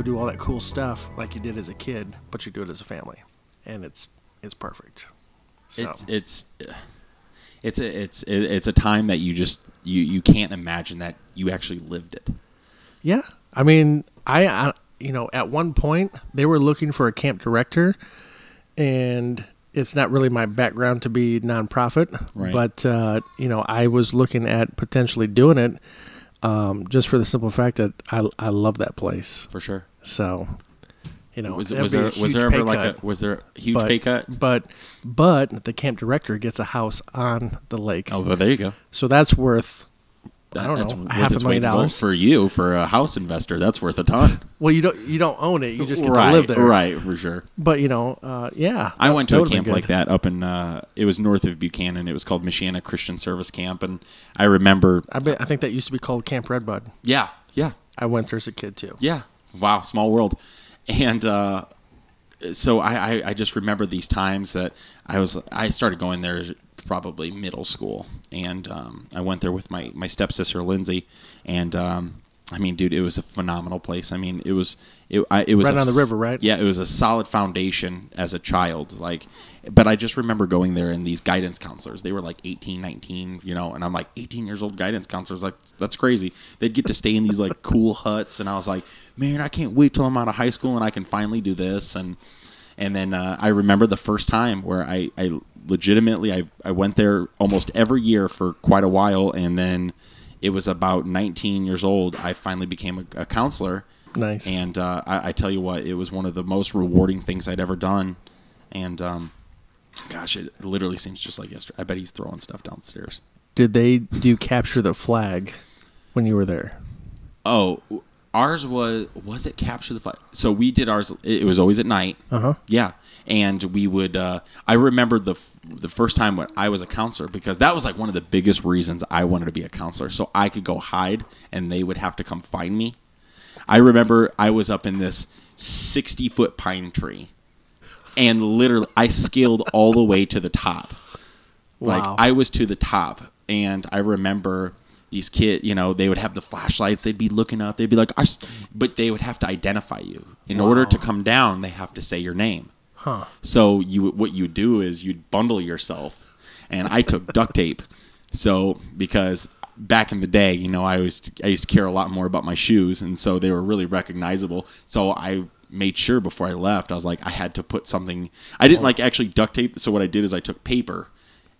go do all that cool stuff like you did as a kid, but you do it as a family, and it's it's perfect. So, It's it's it's a it's it's a time that you just you you can't imagine that you actually lived it. yeah, I mean, I, I you know at one point they were looking for a camp director, and it's not really my background to be nonprofit, Right. but uh, you know I was looking at potentially doing it, um, just for the simple fact that I I love that place. For sure. So, you know, Was was there was there ever like cut, a was there a huge but- pay cut? But but the camp director gets a house on the lake, Oh, well, there you go. so that's worth I don't That's know half a million weight in gold dollars. for you for a house investor. That's worth a ton. Well, you don't you don't own it; you just get right, to live there, right, for sure. But you know, uh, yeah, I that- went that to a camp like that up in uh, it was north of Buchanan. It was called Michiana Christian Service Camp, and I remember, I bet I think that used to be called Camp Redbud. yeah, yeah, I went there as a kid too. Yeah. Wow. Small world. And uh, so I, I, I just remember these times that I was I started going there probably middle school, and um, I went there with my my stepsister Lindsay, and um, I mean, dude, it was a phenomenal place. I mean, it was it I, it was Right a on the river, right? Yeah, it was a solid foundation as a child. Like, but I just remember going there and these guidance counselors, they were like 18, 19, you know, and I'm like 18 years old guidance counselors, like that's crazy. They'd get to stay in these like cool huts, and I was like, man, I can't wait till I'm out of high school and I can finally do this. And and then uh, I remember the first time where I, I legitimately I, I went there almost every year for quite a while, and then it was about 19 years old. I finally became a, a counselor. Nice. And uh, I, I tell you what, it was one of the most rewarding things I'd ever done. And um, gosh, it literally seems just like yesterday. I bet he's throwing stuff downstairs. Did they do capture the flag when you were there? Oh, ours was was it capture the flag? So we did ours. It was always at night. Uh huh. Yeah, and we would. Uh, I remember the the first time when I was a counselor because that was like one of the biggest reasons I wanted to be a counselor, so I could go hide and they would have to come find me. I remember I was up in this sixty foot pine tree, and literally I scaled all the way to the top. Like Wow. I was to the top, and I remember these kids. You know, they would have the flashlights. They'd be looking up. They'd be like, I s-" but they would have to identify you. In order to come down, they have to say your name. Huh. So you, what you do is you'd bundle yourself, and I took duct tape. So because back in the day, you know, I always I used to care a lot more about my shoes, and so they were really recognizable. So I made sure before I left, I was like, I had to put something. I didn't like actually duct tape. So what I did is I took paper,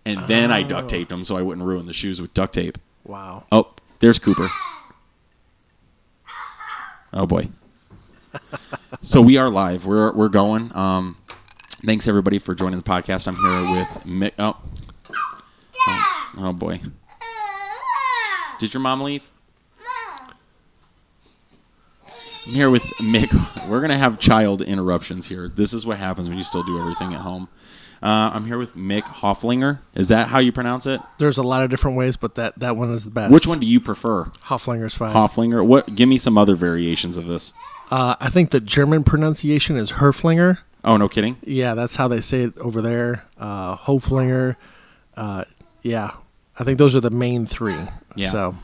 and then I duct taped them so I wouldn't ruin the shoes with duct tape. Wow. Oh, there's Cooper. Oh boy. so we are live. We're we're going. Um, thanks everybody for joining the podcast. I'm here with Mick. Oh. oh, oh boy. Did your mom leave? I'm here with Mick. We're gonna have child interruptions here. This is what happens when you still do everything at home. Uh, I'm here with Mick Hofflinger. Is that how you pronounce it? There's a lot of different ways, but that that one is the best. Which one do you prefer? Hofflinger's fine. Hofflinger. What? Give me some other variations of this. Uh, I think the German pronunciation is Herflinger. Oh, no kidding. Yeah, that's how they say it over there. Uh, Hoflinger. Uh, yeah, I think those are the main three. Yeah. So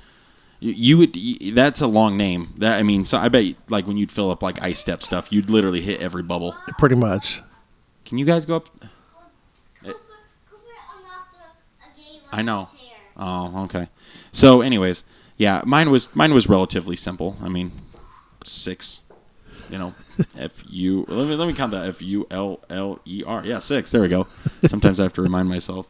You, you would. y that's a long name. That I mean, so I bet like when you'd fill up like ISTEP stuff, you'd literally hit every bubble. pretty much. Can you guys go up? I know. Oh, okay. So, anyways, yeah, mine was mine was relatively simple. I mean, six. You know, F U. Let me let me count that. F U L L E R. Yeah, six. There we go. Sometimes I have to remind myself.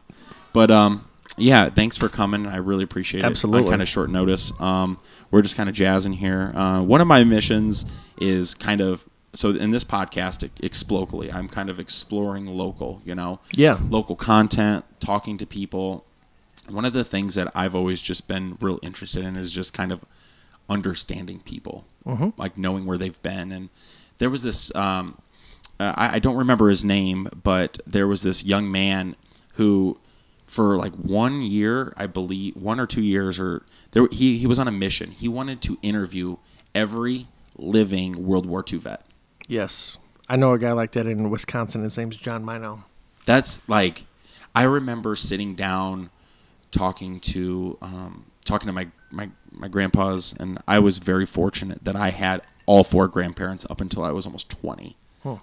But um, yeah, thanks for coming. I really appreciate it. Absolutely. Kind of short notice. Um, we're just kind of jazzing here. Uh, one of my missions is kind of so in this podcast, locally. I'm kind of exploring local. You know, Yeah. local content, talking to people. One of the things that I've always just been real interested in is just kind of understanding people, like knowing where they've been. And there was this, um, uh, I, I don't remember his name, but there was this young man who, for like one year, I believe, one or two years, or there, he, he was on a mission. He wanted to interview every living World War II vet. Yes, I know a guy like that in Wisconsin. His name's John Mino. That's like, I remember sitting down, talking to um, talking to my my my grandpas, and I was very fortunate that I had all four grandparents up until I was almost twenty.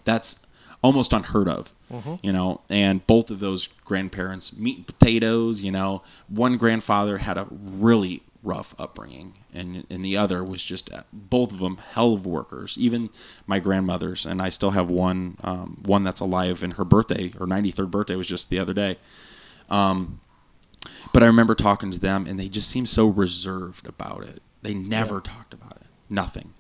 That's almost unheard of, you know. And both of those grandparents, meat and potatoes, you know. One grandfather had a really rough upbringing, and and the other was just uh, both of them hell of workers. Even my grandmother's, and I still have one um, one that's alive, and her birthday, her ninety third birthday, was just the other day. Um, but I remember talking to them, and they just seemed so reserved about it. They never talked about it, nothing.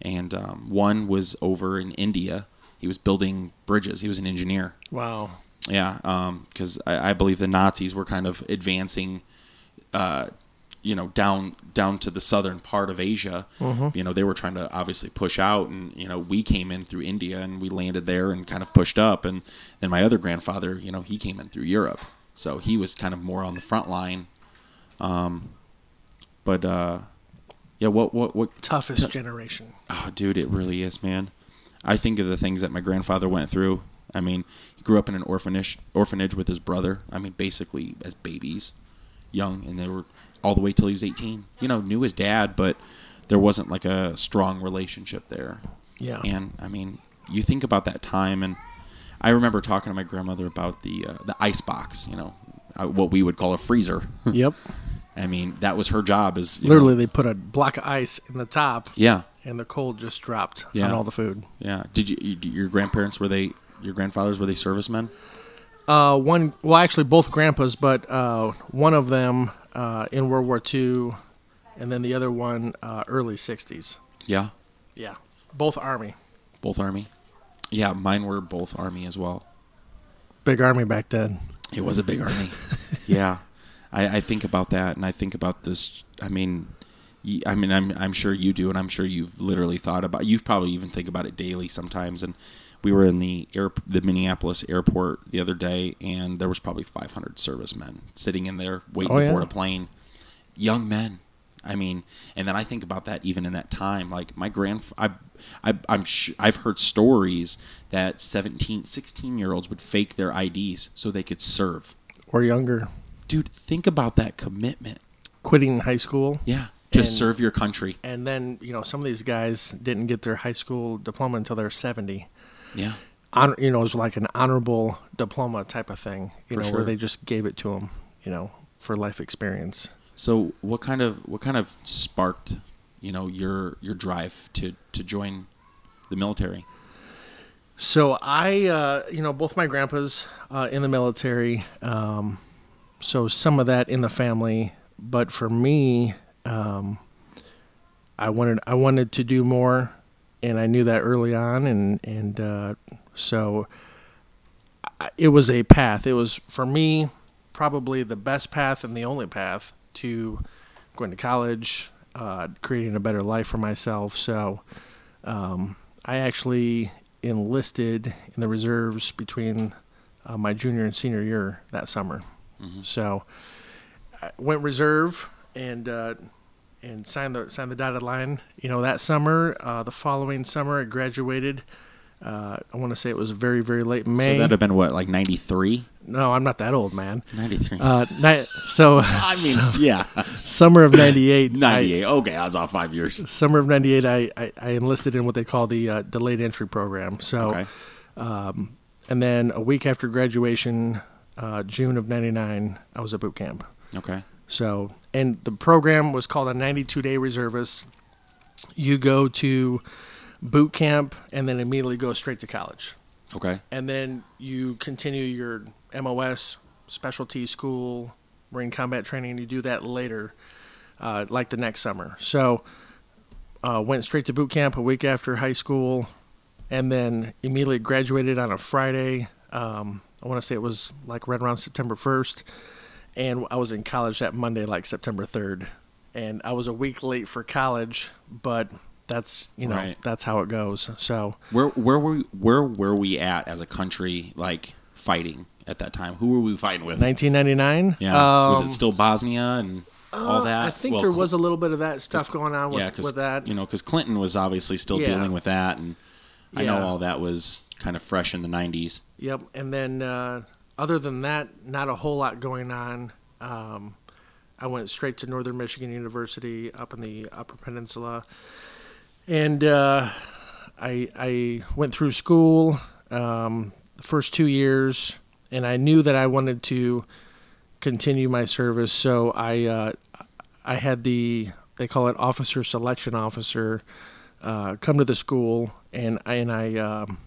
And um, one was over in India. He was building bridges. He was an engineer. Wow. Yeah, because I, I believe the Nazis were kind of advancing, uh, you know, down down to the southern part of Asia. You know, they were trying to obviously push out, and you know, we came in through India and we landed there and kind of pushed up, and then my other grandfather, you know, he came in through Europe, so he was kind of more on the front line. Um, but uh, yeah, what what what Toughest generation. Oh, dude, it really is, man. I think of the things that my grandfather went through. I mean, he grew up in an orphanage orphanage with his brother. I mean, basically as babies, young, and they were all the way till he was 18. You know, knew his dad, but there wasn't like a strong relationship there. Yeah. And I mean, you think about that time, and I remember talking to my grandmother about the uh, the ice box. You know, uh, what we would call a freezer. Yep. I mean, that was her job. Is you know- Literally, they put a block of ice in the top, yeah. And the cold just dropped Yeah. on all the food. Yeah. Did you, you your grandparents were they your grandfathers were they servicemen? Uh, one, well, actually, both grandpas, but uh, one of them uh, in World War II, and then the other one uh, early '60s. Yeah. Yeah, both Army. Both army. Yeah, mine were both army as well. Big Army back then. It was a big army. yeah. I, I think about that and I think about this I mean I mean I'm I'm sure you do and I'm sure you've literally thought about you probably even think about it daily sometimes and we were in the air the Minneapolis airport the other day and there was probably 500 servicemen sitting in there waiting Oh, to yeah. board a plane young men I mean, and then I think about that even in that time. Like my grand, I, I, I'm, sh- I've heard stories that 17, 16 year olds would fake their IDs so they could serve. Or younger, Dude, think about that commitment. quitting high school, Yeah, to And- serve your country. and then you know some of these guys didn't get their high school diploma until they're 70. Yeah, Honor, you know, it was like an honorable diploma type of thing. You For know, sure. where they just gave it to them. You know, for life experience. So what kind of what kind of sparked, you know, your your drive to to join the military? So I, uh, you know, both my grandpas uh, in the military. Um, so some of that in the family, but for me, um, I wanted I wanted to do more, and I knew that early on, and and uh, so it was a path. It was for me probably the best path and the only path to going to college, uh, creating a better life for myself. So um, I actually enlisted in the reserves between uh, my junior and senior year that summer. So I went reserve and uh, and signed the signed the dotted line. You know that summer, uh, the following summer, I graduated. Uh, I want to say it was very very late May. So that'd have been what, like 93? no, I'm not that old, man. 93. Uh, ni- so I mean, so- yeah, summer of '98. 98. okay, I was off five years. summer of '98, I, I, I enlisted in what they call the uh, delayed entry program. So, Okay. and then a week after graduation, uh, June of '99, I was at boot camp. Okay. So, and the program was called a 92 day reservist. You go to boot camp and then immediately go straight to college. Okay. And then you continue your MOS, specialty school, Marine combat training. You do that later, uh, like the next summer. So, uh, went straight to boot camp a week after high school, and then immediately graduated on a Friday. Um, I want to say it was like right around September 1st. And I was in college that Monday, like September 3rd. And I was a week late for college, but that's, you know, Right. that's how it goes. So, Where where were we, where were we at as a country like fighting at that time? Who were we fighting with? 1999. Yeah. was Um, it still Bosnia and all Uh, that? I think Well, there was a little bit of that stuff going on with, yeah, with that. you know, because Clinton was obviously still Yeah. dealing with that, and I know all that was kind of fresh in the '90s. Yep. And then uh, other than that, not a whole lot going on. Um, I went straight to Northern Michigan University up in the Upper Peninsula, and uh, I I went through school um, the first two years, and I knew that I wanted to continue my service. So I uh, I had the they call it officer selection officer uh, come to the school, and I, and I um,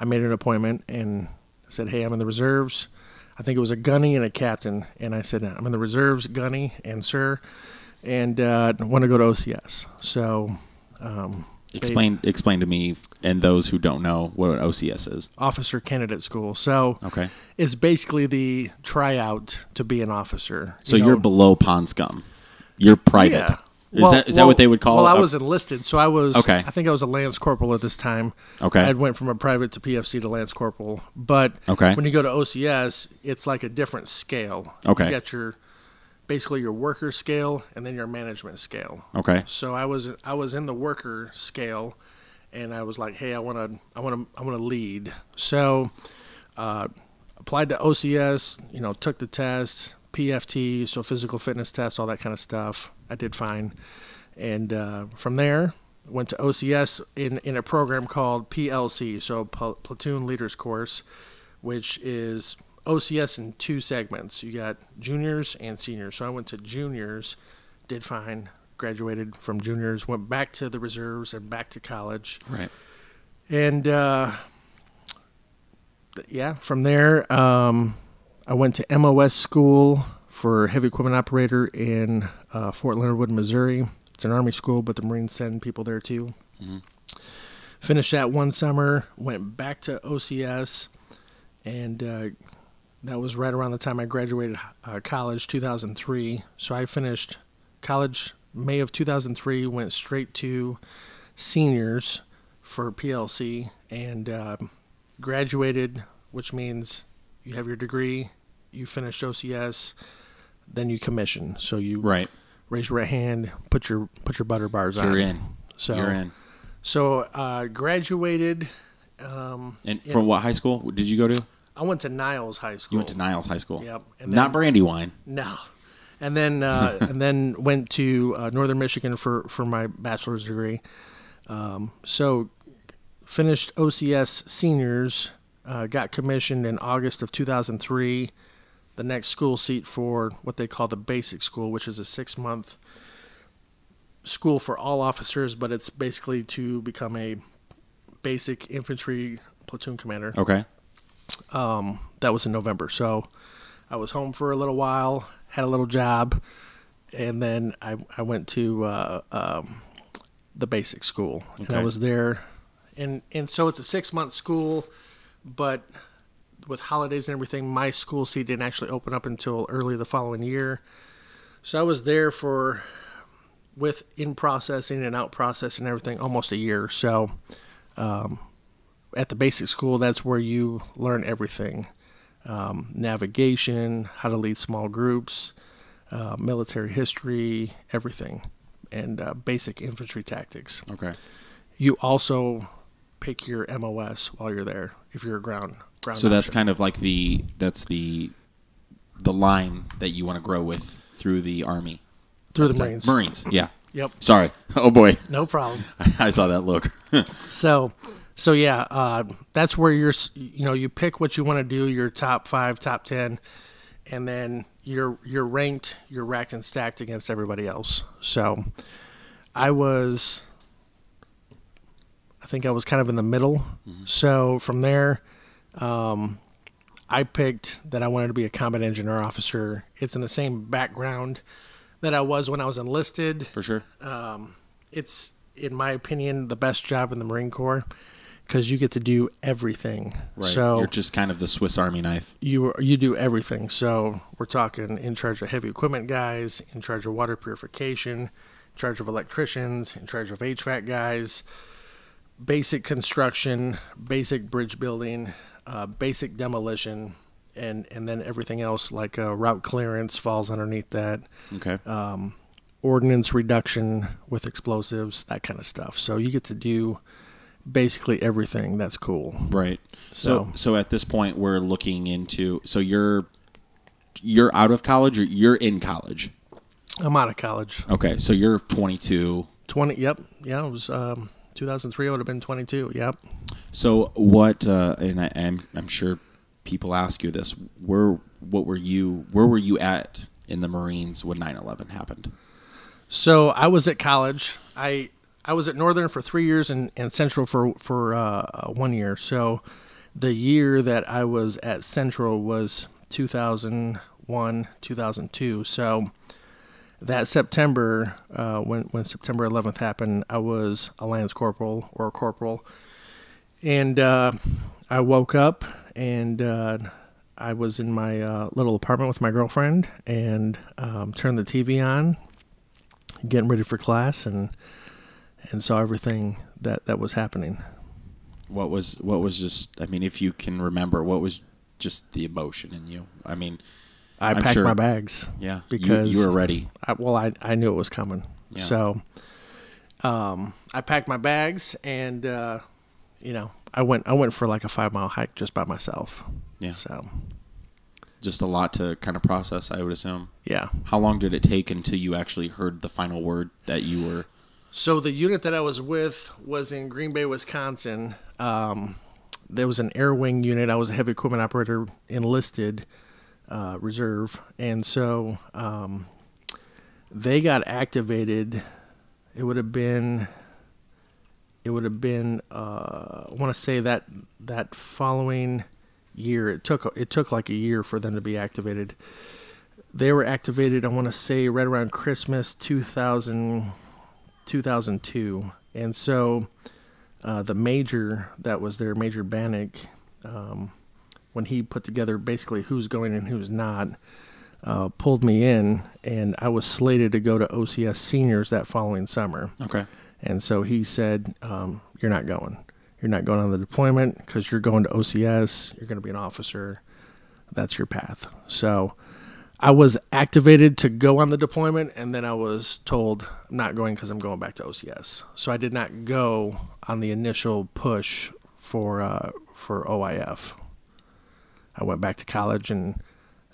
I made an appointment and said, hey, I'm in the reserves. I think it was a gunny and a captain, and I said, I'm in the reserves, gunny and sir, and uh, want to go to OCS. So. Um, they- Explain explain to me and those who don't know what OCS is. officer candidate school. So Okay. it's basically the tryout to be an officer. So you are below pond scum. You're private. Yeah. Is Well- that is that what they would call it? Well? I was enlisted, so I was. Okay. I think I was a lance corporal at this time. Okay. I went from a private to PFC to lance corporal, but Okay. when you go to OCS, it's like a different scale. Okay. You got your basically your worker scale and then your management scale. Okay. So I was I was in the worker scale, and I was like, hey, I want to I want to I want to lead. So uh, applied to OCS. You know, took the test, PFT, so physical fitness test, all that kind of stuff. I did fine, and uh, from there went to OCS in in a program called PLC, so Pl- Platoon Leaders Course, which is OCS in two segments. You got juniors and seniors. So I went to juniors, did fine, graduated from juniors, went back to the reserves and back to college. Right. And uh, th- yeah, from there, um, I went to MOS school for heavy equipment operator in uh, Fort Leonard Wood, Missouri. It's an Army school, but the Marines send people there too. Finished that one summer, went back to OCS, and uh, that was right around the time I graduated uh, college, 2003. So I finished college May of 2003, went straight to seniors for PLC, and uh, graduated, which means you have your degree, you finish OCS, then you commission. So you Right. raise your right hand, put your put your butter bars on. You're in. So You're in. so uh, graduated. Um, And from what high school did you go to? I went to Niles High School. You went to Niles High School. Yep. And Not Brandywine. No. And then uh, and then went to uh, Northern Michigan for, for my bachelor's degree. Um, so finished OCS seniors, uh, got commissioned in August of 2003. The next school seat for what they call the basic school, which is a six month school for all officers, but it's basically to become a basic infantry platoon commander Okay. um, that was in November. So I was home for a little while, had a little job, and then I, I went to uh, um, the basic school. And I was there. And, and so it's a six month school, but with holidays and everything, my school seat didn't actually open up until early the following year. So I was there for, with in processing and out processing and everything, almost a year. So um, at the basic school, that's where you learn everything um, navigation, how to lead small groups, uh, military history, everything, and uh, basic infantry tactics. Okay. You also pick your MOS while you're there if you're a ground. Ground So that's option. kind of like the that's the the line that you want to grow with through the army. through the Marines. Marines. Yeah. Yep, Sorry. Oh boy. no problem. I saw that look. So, so yeah, uh, that's where you're. You know, you pick what you want to do, your top five, top ten, and then you're you're ranked, you're racked and stacked against everybody else. So, I was, I think I was kind of in the middle. So from there, um, I picked that I wanted to be a combat engineer officer. It's in the same background that I was when I was enlisted For sure. Um, it's in my opinion the best job in the Marine Corps because you get to do everything. Right. So You're just kind of the Swiss Army knife. you you do everything. So we're talking in charge of heavy equipment guys, in charge of water purification, in charge of electricians, in charge of HVAC guys, basic construction, basic bridge building, uh, basic demolition, and and then everything else like uh, route clearance falls underneath that Okay. um, ordnance reduction with explosives, that kind of stuff. So you get to do basically everything. That's cool. Right. So So- so at this point we're looking into so you're you're out of college or you're in college. I'm out of college. Okay, so you're 22. 20. Yep. Yeah, it was um, 2003. I would have been 22. Yep. So what? Uh, and I, I'm I'm sure people ask you this. Where what were you? Where were you at in the Marines when 9/11 happened? So I was at college. I I was at Northern for three years and, and Central for for uh, one year. So the year that I was at Central was 2001, 2002. So that September, uh, when when September 11th happened, I was a lance corporal or a corporal, and uh, I woke up and uh, I was in my uh, little apartment with my girlfriend and um, turned the TV on, getting ready for class, and and saw everything that that was happening. What was what was just? I mean, if you can remember, what was just the emotion in you? I mean, I I'm packed sure- my bags. yeah, Because- you, you were ready. I, well, I, I knew it was coming. Yeah. So um, I packed my bags and, uh, you know, I went I went for like a five mile hike just by myself. Yeah. So Just a lot to kind of process, I would assume. yeah. How long did it take until you actually heard the final word that you were? So the unit that I was with was in Green Bay, Wisconsin. Um, there was an air wing unit. I was a heavy equipment operator enlisted uh, reserve, and so um, they got activated. It would have been. It would have been. Uh, I want to say that that following year. It took it took like a year for them to be activated. They were activated. I want to say right around Christmas 2000. 2002, and so uh, the major that was their Major Bannock, um, when he put together basically who's going and who's not, uh, pulled me in, and I was slated to go to OCS seniors that following summer. Okay. And so he said, um, "You're not going. You're not going on the deployment because you're going to OCS. You're going to be an officer. That's your path." So I was activated to go on the deployment, and then I was told I'm not going because I'm going back to OCS. So I did not go on the initial push for uh, for OIF. I went back to college and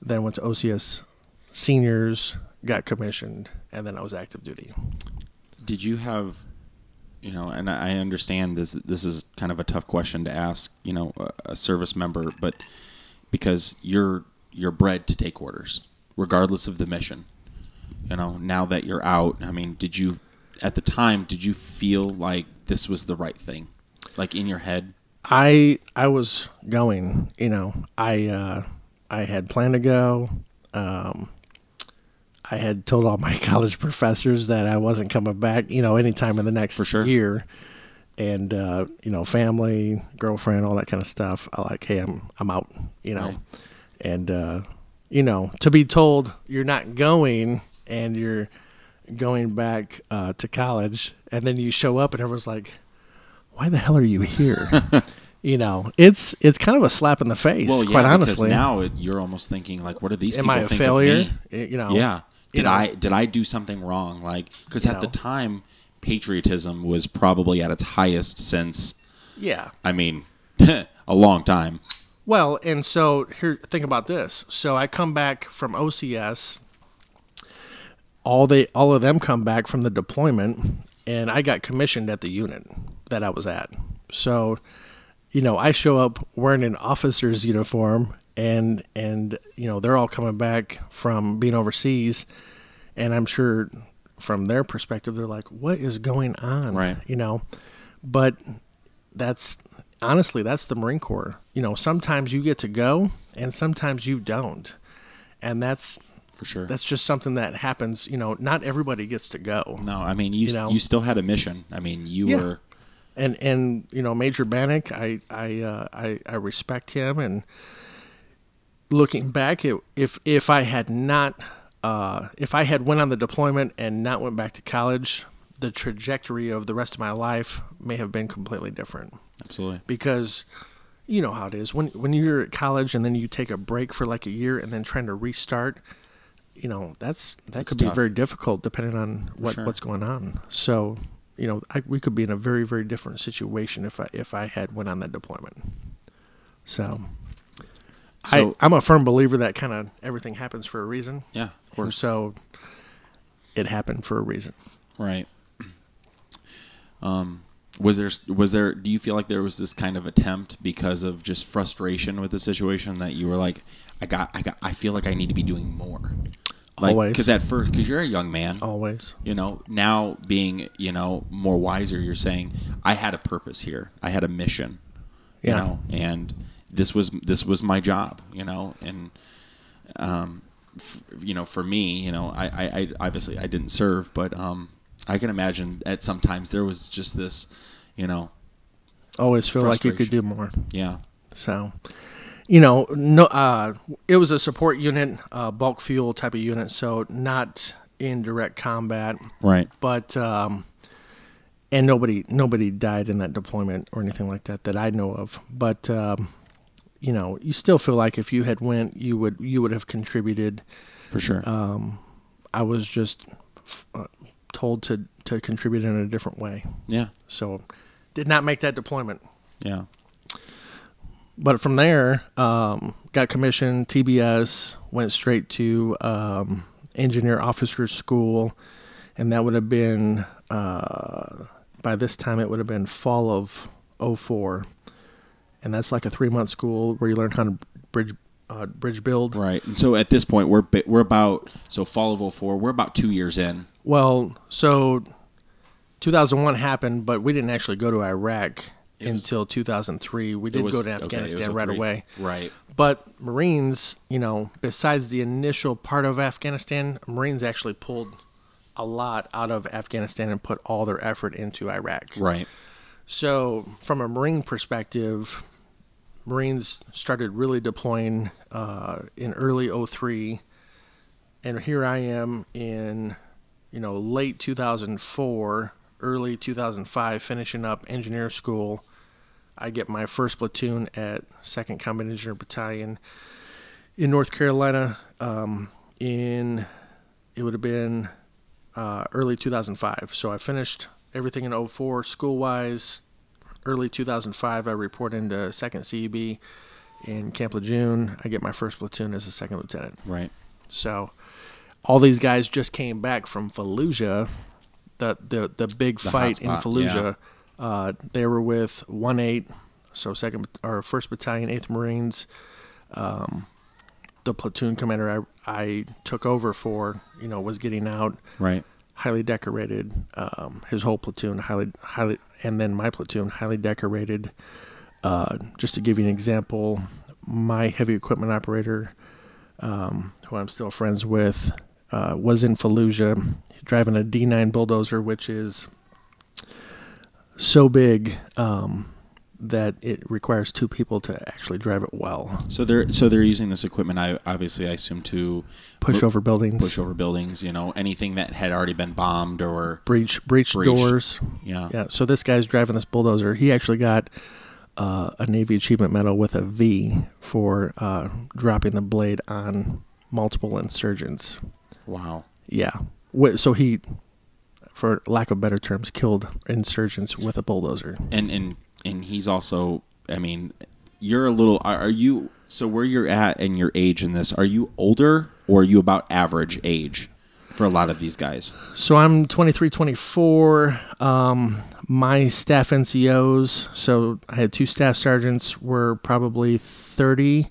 then went to OCS seniors, got commissioned, and then I was active duty. Did you have, you know, and I understand this. This is kind of a tough question to ask, you know, a, a service member, but because you're you're bred to take orders, regardless of the mission. You know, now that you're out, I mean, did you, at the time, did you feel like this was the right thing, like in your head? I I was going, you know, I uh, I had planned to go. Um, I had told all my college professors that I wasn't coming back, you know, anytime in the next For sure. year. And uh, you know, family, girlfriend, all that kind of stuff. I like, hey, I'm I'm out, you know. Right. And uh, you know, to be told you're not going and you're going back uh, to college, and then you show up and everyone's like, "Why the hell are you here?" you know, it's it's kind of a slap in the face, Well, yeah, quite because honestly. now it, you're almost thinking like, what are these Am people I a failure? of me? You know, Yeah. Did know. I did I do something wrong? Like, because at the time, patriotism was probably at its highest since, yeah. I mean, a long time. Well, and so here, think about this. So I come back from OCS. All they, all of them come back from the deployment, and I got commissioned at the unit that I was at. So, you know, I show up wearing an officer's uniform, and and you know they're all coming back from being overseas, and I'm sure from their perspective they're like, "What is going on?" Right. You know, but that's honestly that's the Marine Corps. You know, sometimes you get to go and sometimes you don't. And that's For sure. that's just something that happens, you know, not everybody gets to go. no, I mean, you You know. you still had a mission. I mean, you Yeah. were And and you know, Major Bannock, I I uh, I, I respect him and looking back it, if if I had not uh, if I had went on the deployment and not went back to college, the trajectory of the rest of my life may have been completely different. absolutely because you know how it is when when you're at college and then you take a break for like a year and then trying to restart you know that's that That's could tough. be very difficult depending on what sure. what's going on so you know I, we could be in a very very different situation if I if I had went on that deployment so, So- I I'm a firm believer that kind of everything happens for a reason yeah, of and so it happened for a reason. Right. Um, was there was there? Do you feel like there was this kind of attempt because of just frustration with the situation that you were like, I got, I got, I feel like I need to be doing more. Like, Always. because at first, because you're a young man, Always. you know, now being, you know, more wiser, you're saying, I had a purpose here. I had a mission, you Yeah. know, and this was this was my job, you know, and um, f- you know, for me, you know, I, I, I obviously I didn't serve, but um, I can imagine at sometimes there was just this, you know, Always feel like you could do more. yeah, So, you know, no, uh, it was a support unit, uh, bulk fuel type of unit, so not in direct combat, right, but um, and nobody nobody died in that deployment or anything like that that I know of. But um, you know, you still feel like if you had went, you would you would have contributed. for sure, Um, I was just f- uh, told to to contribute in a different way, yeah, so did not make that deployment. yeah, but from there, um, got commissioned, TBS, went straight to um, engineer officer school, and that would have been uh, by this time it would have been fall of 04. And that's like a three month school where you learn how to bridge uh, bridge build. right. And so at this point, we're we're about so fall of 04, we're about two years in. Well, so 2001 happened, but we didn't actually go to Iraq was- until 2003. We did was- go to okay, Afghanistan right 03. away. Right. But Marines, you know, besides the initial part of Afghanistan, Marines actually pulled a lot out of Afghanistan and put all their effort into Iraq. Right. So, from a Marine perspective, Marines started really deploying uh, in early 03. And here I am in, you know, late 2004, early 2005, finishing up engineer school. I get my first platoon at 2nd Combat Engineer Battalion in North Carolina. Um, in, it would have been uh, early 2005. So I finished everything in 04 school wise. Early 2005, I report into 2nd CEB in Camp Lejeune. I get my first platoon as a second lieutenant. Right. So all these guys just came back from Fallujah, the the, the big The fight in Fallujah. Uh, they were with one eight, so second or first battalion, eighth Marines. Um, the platoon commander I I took over for, you know, was getting out Right. Highly decorated. Um, his whole platoon highly highly, and then my platoon highly decorated. Uh, just to give you an example, my heavy equipment operator, um, who I'm still friends with, uh, was in Fallujah driving a D9 bulldozer, which is so big um, that it requires two people to actually drive it well. So they're so they're using this equipment. I obviously I assume to Push Mo- over buildings, push over buildings. You know anything that had already been bombed or breach, breach doors. yeah. Yeah. So this guy's driving this bulldozer. He actually got uh, a Navy Achievement Medal with a V for uh, dropping the blade on multiple insurgents. Wow. Yeah. So he, for lack of better terms, killed insurgents with a bulldozer. And and and he's also. I mean, you're a little. Are, are you so where you're at and your age in this? Are you older or are you about average age for a lot of these guys? So I'm 23, 24. Um, my staff NCOs, so I had two staff sergeants, were probably 30.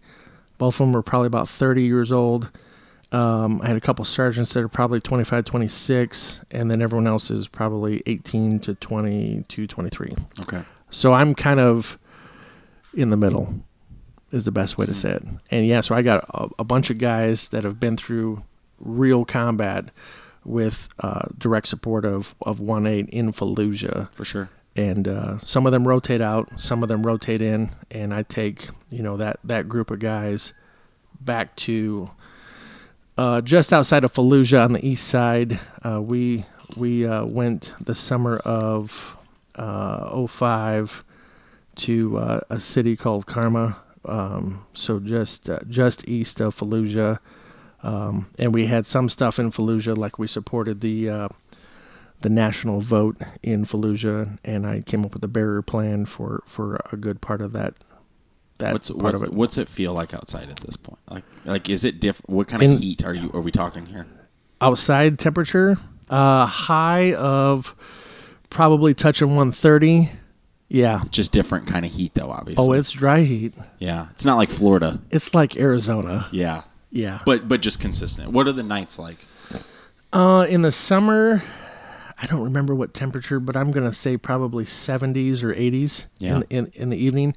Both of them were probably about 30 years old. Um, I had a couple sergeants that are probably 25, 26, and then everyone else is probably 18 to 22, 23. Okay. So I'm kind of in the middle, is the best way to say it. And yeah, so I got a, a bunch of guys that have been through real combat with uh, direct support of of one eight in Fallujah, For sure. and uh, some of them rotate out, some of them rotate in, and I take you know that that group of guys back to uh, just outside of Fallujah on the east side. Uh, we we uh, went the summer of uh, 05 to uh, a city called Karma, um, so just uh, just east of Fallujah, um, and we had some stuff in Fallujah, like we supported the uh, the national vote in Fallujah, and I came up with a barrier plan for, for a good part of that. That What's part what's, of it. what's it feel like outside at this point? Like like is it diff? What kind In- of heat are you? Are we talking here? outside temperature Uh, high of probably touching 130. Yeah. Just different kind of heat, though. Obviously. Oh, it's dry heat. yeah. It's not like Florida. It's like Arizona. Yeah. Yeah. But but just consistent. What are the nights like? Uh, in the summer, I don't remember what temperature, but I'm gonna say probably 70s or 80s Yeah. in, in in the evening.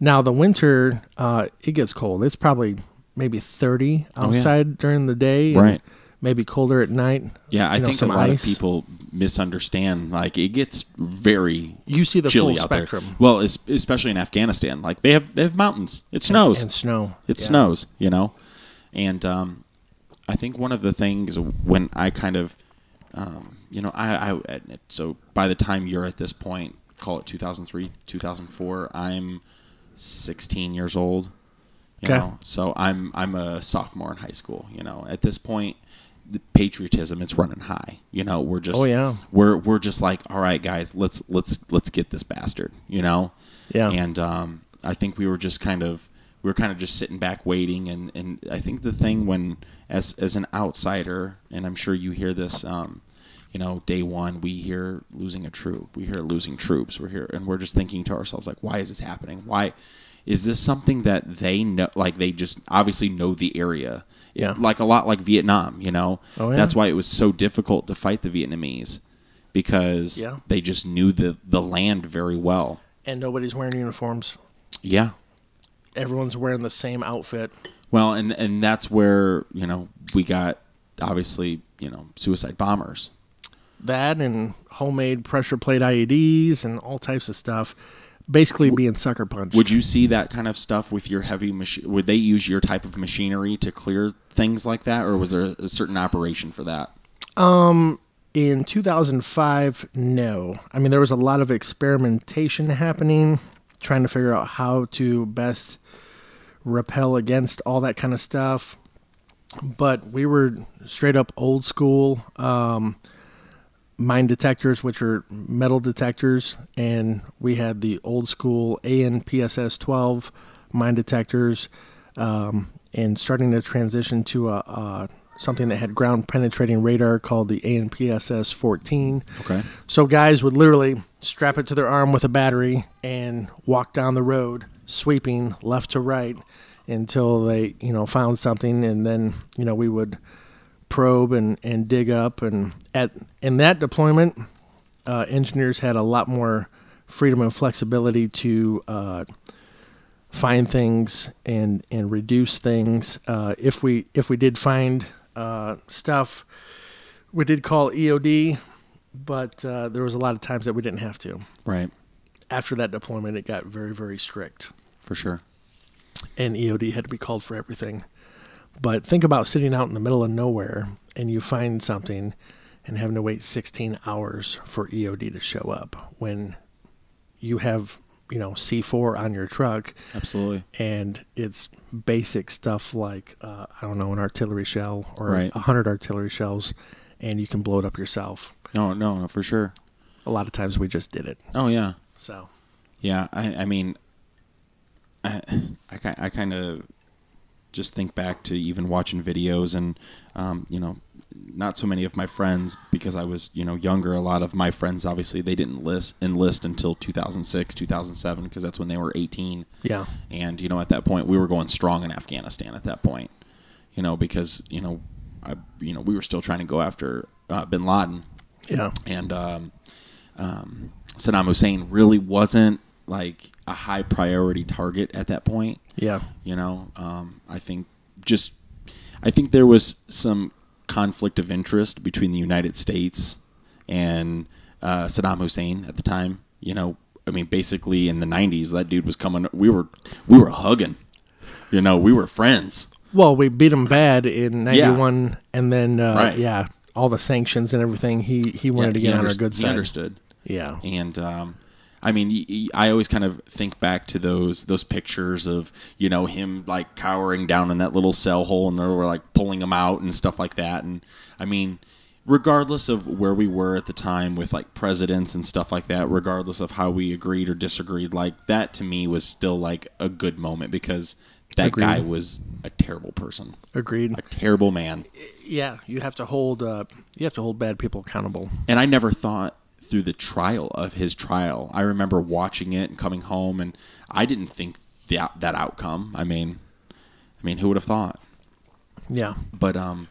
Now the winter, uh, it gets cold. It's probably maybe 30 Oh, yeah. outside during the day, and Right. Maybe colder at night. Yeah, I know, think a lot ice. of people misunderstand. Like it gets very You see the chilly full out spectrum there. Well, especially in Afghanistan, like they have they have mountains. It snows. and snow. it Yeah. snows. You know, and um, I think one of the things when I kind of, um, you know, I, I so by the time you're at this point, call it 2003, 2004, I'm 16 years old. You Okay. know, so I'm I'm a sophomore in high school. You know, at this point, patriotism it's running high. You know, we're just Oh, yeah. we're we're just like, all right, guys, let's let's let's get this bastard. You know, Yeah. and um, I think we were just kind of we were kind of just sitting back waiting, and and I think the thing when as as an outsider, and I'm sure you hear this. Um, you know, day one, we hear losing a troop. We hear losing troops. We're here, and we're just thinking to ourselves, like, why is this happening? Why is this something that they know? Like, they just obviously know the area. Yeah. like a lot like Vietnam. You know, Oh, yeah. that's why it was so difficult to fight the Vietnamese because Yeah. they just knew the the land very well. and nobody's wearing uniforms. Yeah. Everyone's wearing the same outfit. Well, and and that's where you know we got obviously you know suicide bombers. That and homemade pressure plate IEDs and all types of stuff. Basically, being sucker punched. Would you see that kind of stuff with your heavy machine? Would they use your type of machinery to clear things like that, or was there a certain operation for that? in 2005 no i mean there was a lot of experimentation happening trying to figure out how to best repel against all that kind of stuff but we were straight up old school um, mine detectors which are metal detectors and we had the old school AN/PSS 12 mine detectors um, and starting to transition to a, a something that had ground penetrating radar called the AN/PSS 14. Okay. So guys would literally strap it to their arm with a battery and walk down the road sweeping left to right until they, you know, found something and then, you know, we would probe and, and dig up and at in that deployment uh, engineers had a lot more freedom and flexibility to uh, find things and and reduce things. Uh, if we if we did find uh, stuff, we did call EOD, but uh, there was a lot of times that we didn't have to. Right. After that deployment, it got very very strict, For sure. and EOD had to be called for everything. But think about sitting out in the middle of nowhere and you find something and having to wait 16 hours for EOD to show up when you have, you know, C4 on your truck Absolutely. and it's basic stuff like uh, I don't know an artillery shell or a Right. hundred artillery shells, and you can blow it up yourself. No, no, no, for sure. A lot of times we just did it. Oh yeah. So Yeah, I, I mean, I, I, I kind of just think back to even watching videos and, um, you know, not so many of my friends because I was, you know, younger. A lot of my friends, obviously, they didn't list, enlist until 2006, 2007, because that's when they were 18. yeah, And, you know, at that point, we were going strong in Afghanistan at that point, you know, because, you know, I, you know, we were still trying to go after uh, bin Laden yeah, and um, um, Saddam Hussein really wasn't like a high priority target at that point. Yeah, You know, um, I think just I think there was some conflict of interest between the United States and uh, Saddam Hussein at the time. You know, I mean, basically in the '90s, that dude was coming. We were we were hugging. You know, we were friends. Well, we beat him bad in '91, and then uh, Right. yeah, all the sanctions and everything. He he wanted to he get on our good He side. understood. Yeah, and um, I mean, I always kind of think back to those those pictures of you know him like cowering down in that little cell hole, and they were like pulling him out and stuff like that. And I mean, regardless of where we were at the time with like presidents and stuff like that, regardless of how we agreed or disagreed, like that to me was still like a good moment because that Agreed. guy was a terrible person, Agreed. a terrible man. Yeah, you have to hold uh, you have to hold bad people accountable. And I never thought through the trial of his trial. I remember watching it and coming home, and I didn't think that that outcome. I mean, I mean, who would have thought? Yeah. But um,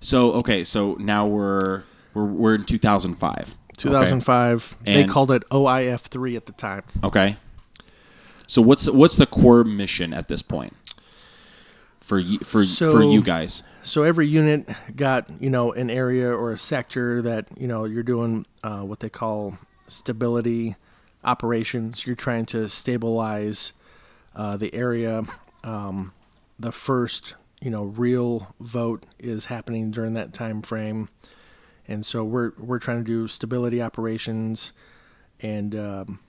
so okay, so now we're we're we're in 2005. 2005. They And- called it OIF three at the time. Okay. So what's what's the core mission at this point for you for for you guys? So every unit got you know an area or a sector that you know you're doing uh, what they call stability operations. You're trying to stabilize uh, the area. Um, the first you know real vote is happening during that time frame, and so we're we're trying to do stability operations and um,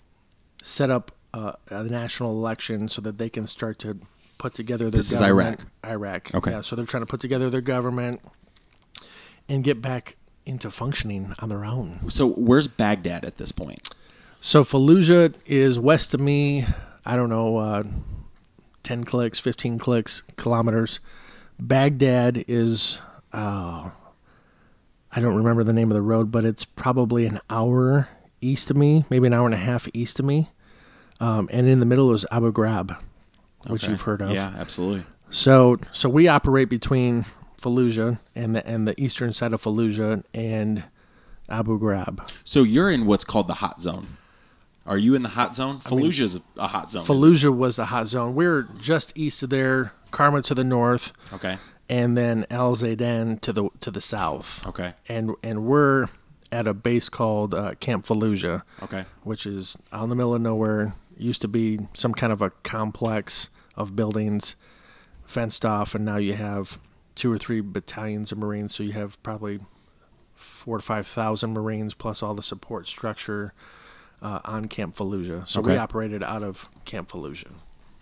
set up uh, a national election so that they can start to put together their This is government. Iraq. Okay. Yeah, so they're trying to put together their government and get back into functioning on their own. So where's Baghdad at this point? So Fallujah is west of me. I don't know, uh, ten clicks, fifteen clicks, kilometers. Baghdad is, uh, I don't remember the name of the road, but it's probably an hour east of me, maybe an hour and a half east of me. Um, and in the middle is Abu Ghraib, which Okay. you've heard of. Yeah, absolutely. So so we operate between Fallujah and the and the eastern side of Fallujah and Abu Ghraib. So you're in what's called the hot zone. Are you in the hot zone? Fallujah's a hot zone. Fallujah was a hot zone. We're just east of there, Karma to the north, Okay. and then Al Zaydan to the to the south. Okay. And and we're at a base called uh, Camp Fallujah, Okay. which is out in the middle of nowhere. Used to be some kind of a complex of buildings, fenced off, and now you have two or three battalions of Marines. So you have probably four to five thousand Marines plus all the support structure uh, on Camp Fallujah. So we operated out of Camp Fallujah.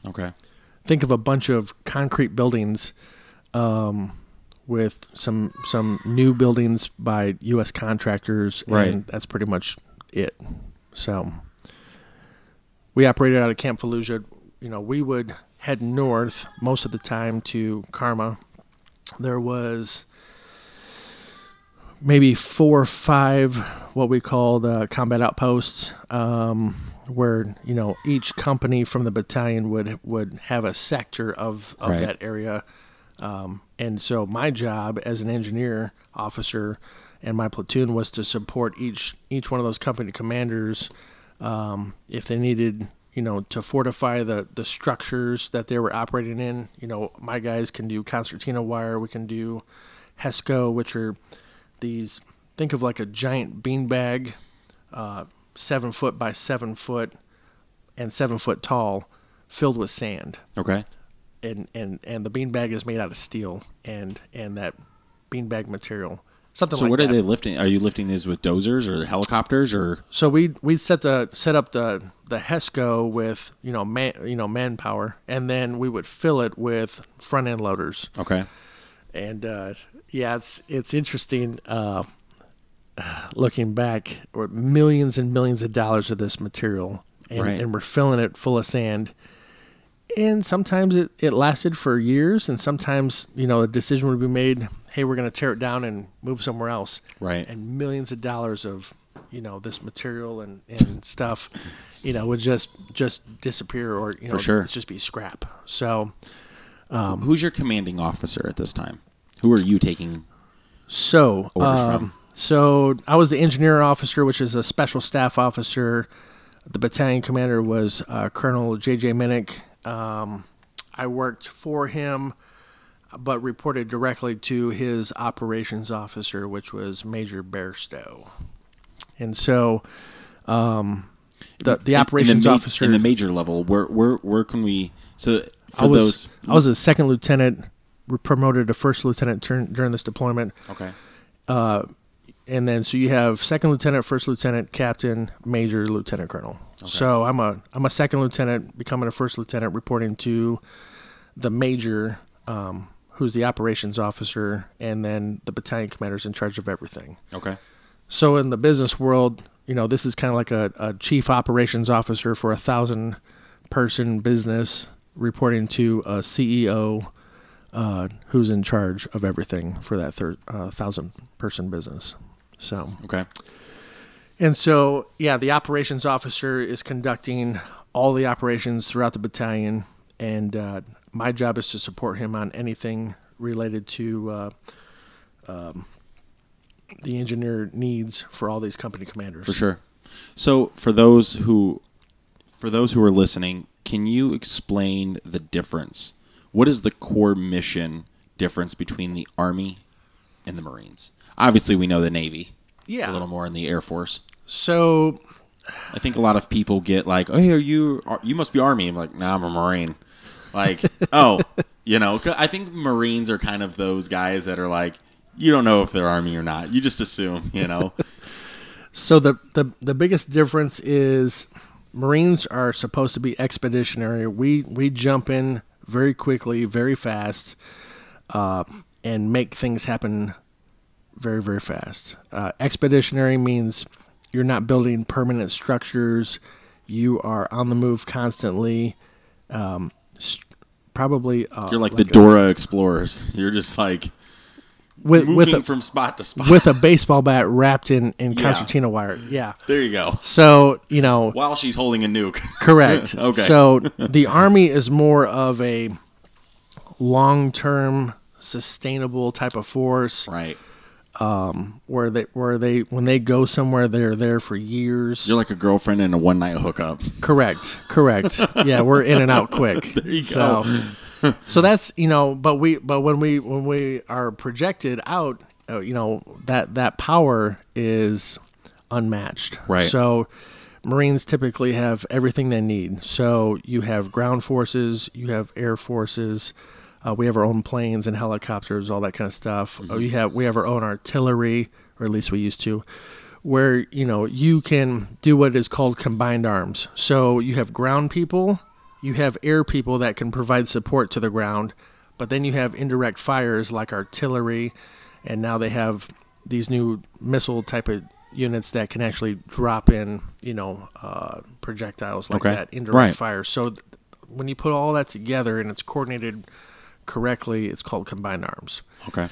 Okay. Think of a bunch of concrete buildings um, with some some new buildings by U.S. contractors, Right. and that's pretty much it. So we operated out of Camp Fallujah. You know, we would head north most of the time to Karma. There was maybe four or five what we called uh, combat outposts, um, where you know each company from the battalion would would have a sector of, of Right. that area. Um, and so my job as an engineer officer and my platoon was to support each each one of those company commanders um, if they needed you know to fortify the the structures that they were operating in you know my guys can do concertina wire we can do hesco which are these think of like a giant beanbag uh, seven foot by seven foot and seven foot tall filled with sand Okay. and and and the beanbag is made out of steel and and that beanbag material something So like what that. are they lifting? Are you lifting these with dozers or helicopters or? So we we set the set up the the Hesco with you know man you know manpower, and then we would fill it with front end loaders. Okay. And uh, yeah, it's it's interesting uh, looking back. Or millions and millions of dollars of this material, and, Right. and we're filling it full of sand. And sometimes it, it lasted for years, and sometimes you know a decision would be made. Hey, we're going to tear it down and move somewhere else Right. and millions of dollars of you know this material and, and stuff you know would just just disappear or you know sure. just be scrap so um, Who's your commanding officer at this time? Who are you taking? so Orders um, from. so i was the engineer officer which is a special staff officer the battalion commander was uh, colonel jj minnick um, i worked for him but reported directly to his operations officer which was major bairstow and so um, the the In- in operations ma- officer in the major level. Where where where can we? So for I was those. I was a second lieutenant, promoted to first lieutenant turn, during this deployment, Okay. and then so you have second lieutenant, first lieutenant, captain, major, lieutenant colonel. So I'm a I'm a second lieutenant, becoming a first lieutenant, reporting to the major, um, who's the operations officer, and then the battalion commander's in charge of everything. Okay. So in the business world, you know, this is kind of like a, a chief operations officer for a thousand person business. reporting to a CEO uh, who's in charge of everything for that thir- uh, thousand person business. So, Okay. and so, yeah, the operations officer is conducting all the operations throughout the battalion, and uh, my job is to support him on anything related to uh, um, the engineer needs for all these company commanders. For sure. So for those who for those who are listening, can you explain the difference? What is the core mission difference between the Army and the Marines? Obviously, we know the Navy. Yeah. A little more in the Air Force. So I think a lot of people get like, "Oh, hey, are you? Are, you must be Army." I'm like, "Nah, I'm a Marine." Like, oh, you know, I think Marines are kind of those guys that are like, you don't know if they're Army or not. You just assume, you know. So the, the the biggest difference is Marines are supposed to be expeditionary. We we jump in very quickly, very fast, uh, and make things happen very very fast. Uh, expeditionary means you're not building permanent structures. You are on the move constantly. Um, probably uh, You're like, like the a- Dora Explorers. You're just like with moving with a, from spot to spot. with a baseball bat wrapped in in Yeah. concertina wire. Yeah. there you go. So you know While she's holding a nuke. Correct. Okay. So the army is more of a long-term, sustainable type of force, right. Where they where they when they go somewhere, they're there for years. You're like a girlfriend and a one night hookup. Correct. Correct. yeah, we're in and out quick. there you so, so that's you know, but we but when we when we are projected out, uh, you know that that power is unmatched. Right. So. Marines typically have everything they need. So you have ground forces, you have air forces, uh, we have our own planes and helicopters, all that kind of stuff. Uh, we have we have our own artillery, or at least we used to, where you know you can do what is called combined arms. So you have ground people, you have air people that can provide support to the ground, but then you have indirect fires like artillery, and now they have these new missile type of units that can actually drop in, you know, uh, projectiles like Okay. that, indirect Right. fire. So th- when you put all that together and it's coordinated correctly, it's called combined arms Okay.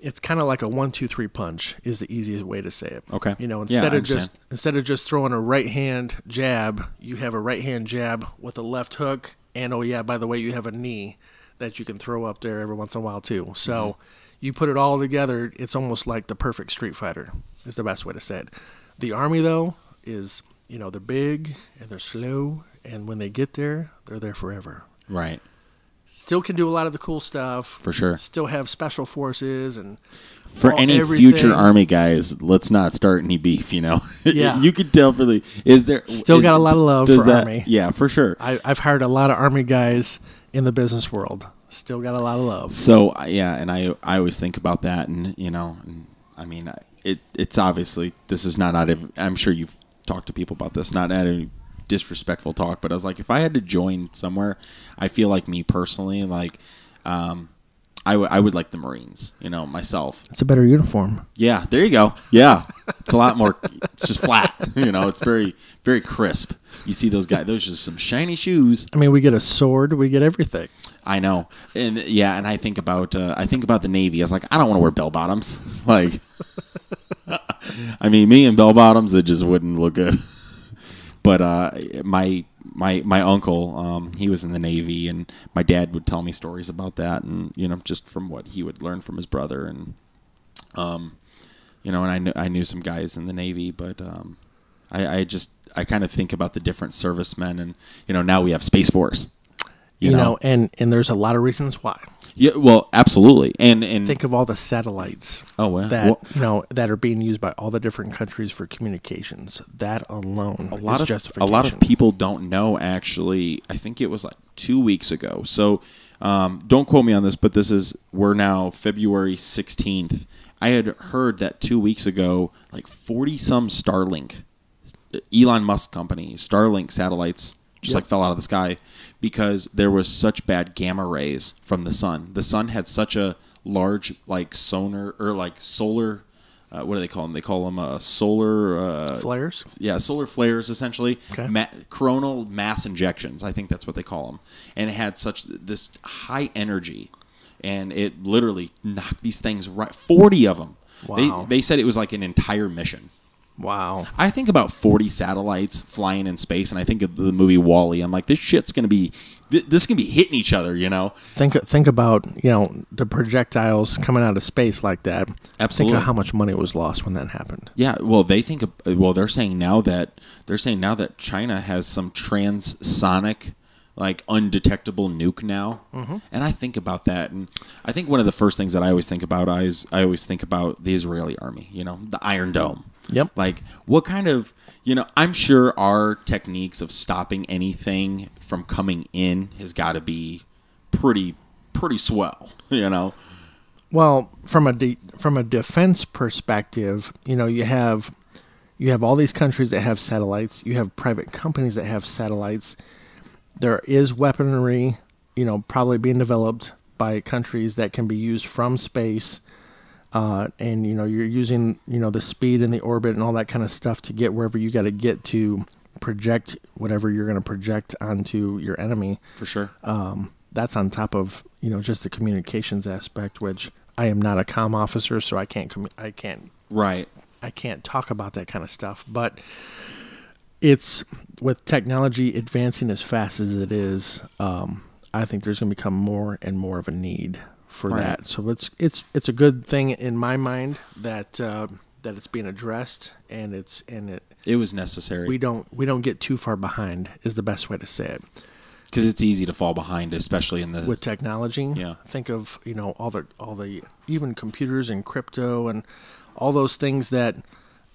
it's kind of like a one two three punch is the easiest way to say it. Okay. You know, instead I of just instead of just throwing a right hand jab, you have a right hand jab with a left hook, and oh yeah, by the way, you have a knee that you can throw up there every once in a while too. So Mm-hmm. you put it all together, it's almost like the perfect Street Fighter. Is the best way to say it. The army though is you know they're big and they're slow, and when they get there, they're there forever. Right. Still can do a lot of the cool stuff. For sure. Still have special forces and For any everything. future army guys, let's not start any beef. You know, Yeah. you could tell for the is there Still is- got a lot of love does for that- Army. Yeah, for sure. I, I've hired a lot of army guys in the business world. Still got a lot of love. So yeah, and I I always think about that, and you know, and, I mean, it it's obviously this is not out of. I'm sure you've talked to people about this, not out of disrespectful talk, but I was like, if I had to join somewhere, I feel like me personally, like, um, I would I would like the Marines, you know, myself. It's a better uniform. Yeah, there you go. Yeah, it's a lot more. It's just flat, you know. It's very very crisp. You see those guys; those are just some shiny shoes. I mean, we get a sword, we get everything. I know, and yeah, and I think about uh, I think about the Navy. I was like, I don't want to wear bell bottoms. Like, I mean, me and bell bottoms, it just wouldn't look good. But uh, my my my uncle, um, he was in the Navy, and my dad would tell me stories about that, and you know, just from what he would learn from his brother, and um, you know, and I knew I knew some guys in the Navy, but um, I, I just I kind of think about the different servicemen, and you know, now we have Space Force. You, know? and and there's a lot of reasons why. Yeah, well, absolutely, and and Think of all the satellites oh well, that well, you know that are being used by all the different countries for communications. That alone a lot is of a lot of people don't know. Actually, I think it was like two weeks ago. So um, don't quote me on this, but this is we're now February sixteenth. I had heard that two weeks ago, like forty some Starlink, Elon Musk company, Starlink satellites just Yep. like fell out of the sky because there was such bad gamma rays from the sun. The sun had such a large like sonar or like solar uh, what do they call them? They call them uh, solar. Uh, Flares. yeah, solar flares essentially. Okay. Ma- coronal mass injections, I think that's what they call them. And it had such this high energy, and it literally knocked these things right. Forty of them. Wow. They they said it was like an entire mission. Wow. I think about 40 satellites flying in space, and I think of the movie WALL-E. I'm like, this shit's gonna be, th- this is gonna be hitting each other, you know? Think think about you know the projectiles coming out of space like that. Absolutely. Think of how much money was lost when that happened. Yeah. Well, they think, of, well, they're saying now that they're saying now that China has some transsonic, like undetectable nuke now, mm-hmm. and I think about that, and I think one of the first things that I always think about is I always think about the Israeli army, you know, the Iron Dome. Yep. Like, what kind of, you know, I'm sure our techniques of stopping anything from coming in has got to be pretty, pretty swell, you know? Well, from a de- from a defense perspective, you know, you have you have all these countries that have satellites. You have private companies that have satellites. There is weaponry, you know, probably being developed by countries that can be used from space. Uh, and you know, you're using you know the speed and the orbit and all that kind of stuff to get wherever you got to get to project whatever you're going to project onto your enemy For sure. um, that's on top of you know just the communications aspect, which I am not a com officer, so I can't commu- I can't right. I can't talk about that kind of stuff. But it's with technology advancing as fast as it is, um, I think there's going to become more and more of a need for Right. that. So it's it's it's a good thing in my mind that uh, that it's being addressed and it's and it It was necessary. we don't we don't get too far behind is the best way to say it. because it's easy to fall behind, especially in the with technology. Yeah. Think of you know all the all the even computers and crypto and all those things that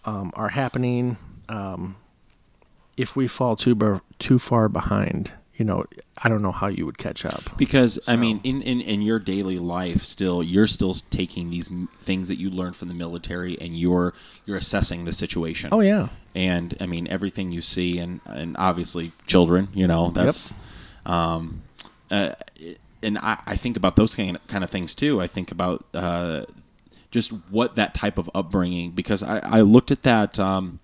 um, are happening. Um, if we fall too too far behind, you know, I don't know how you would catch up. because I mean, in, in in your daily life, still you're still taking these things that you learned from the military, and you're you're assessing the situation. Oh yeah, and I mean everything you see, and and obviously children. You know that's, um, uh, and I, I think about those kind of, kind of things too. I think about uh, just what that type of upbringing because I, I looked at that um,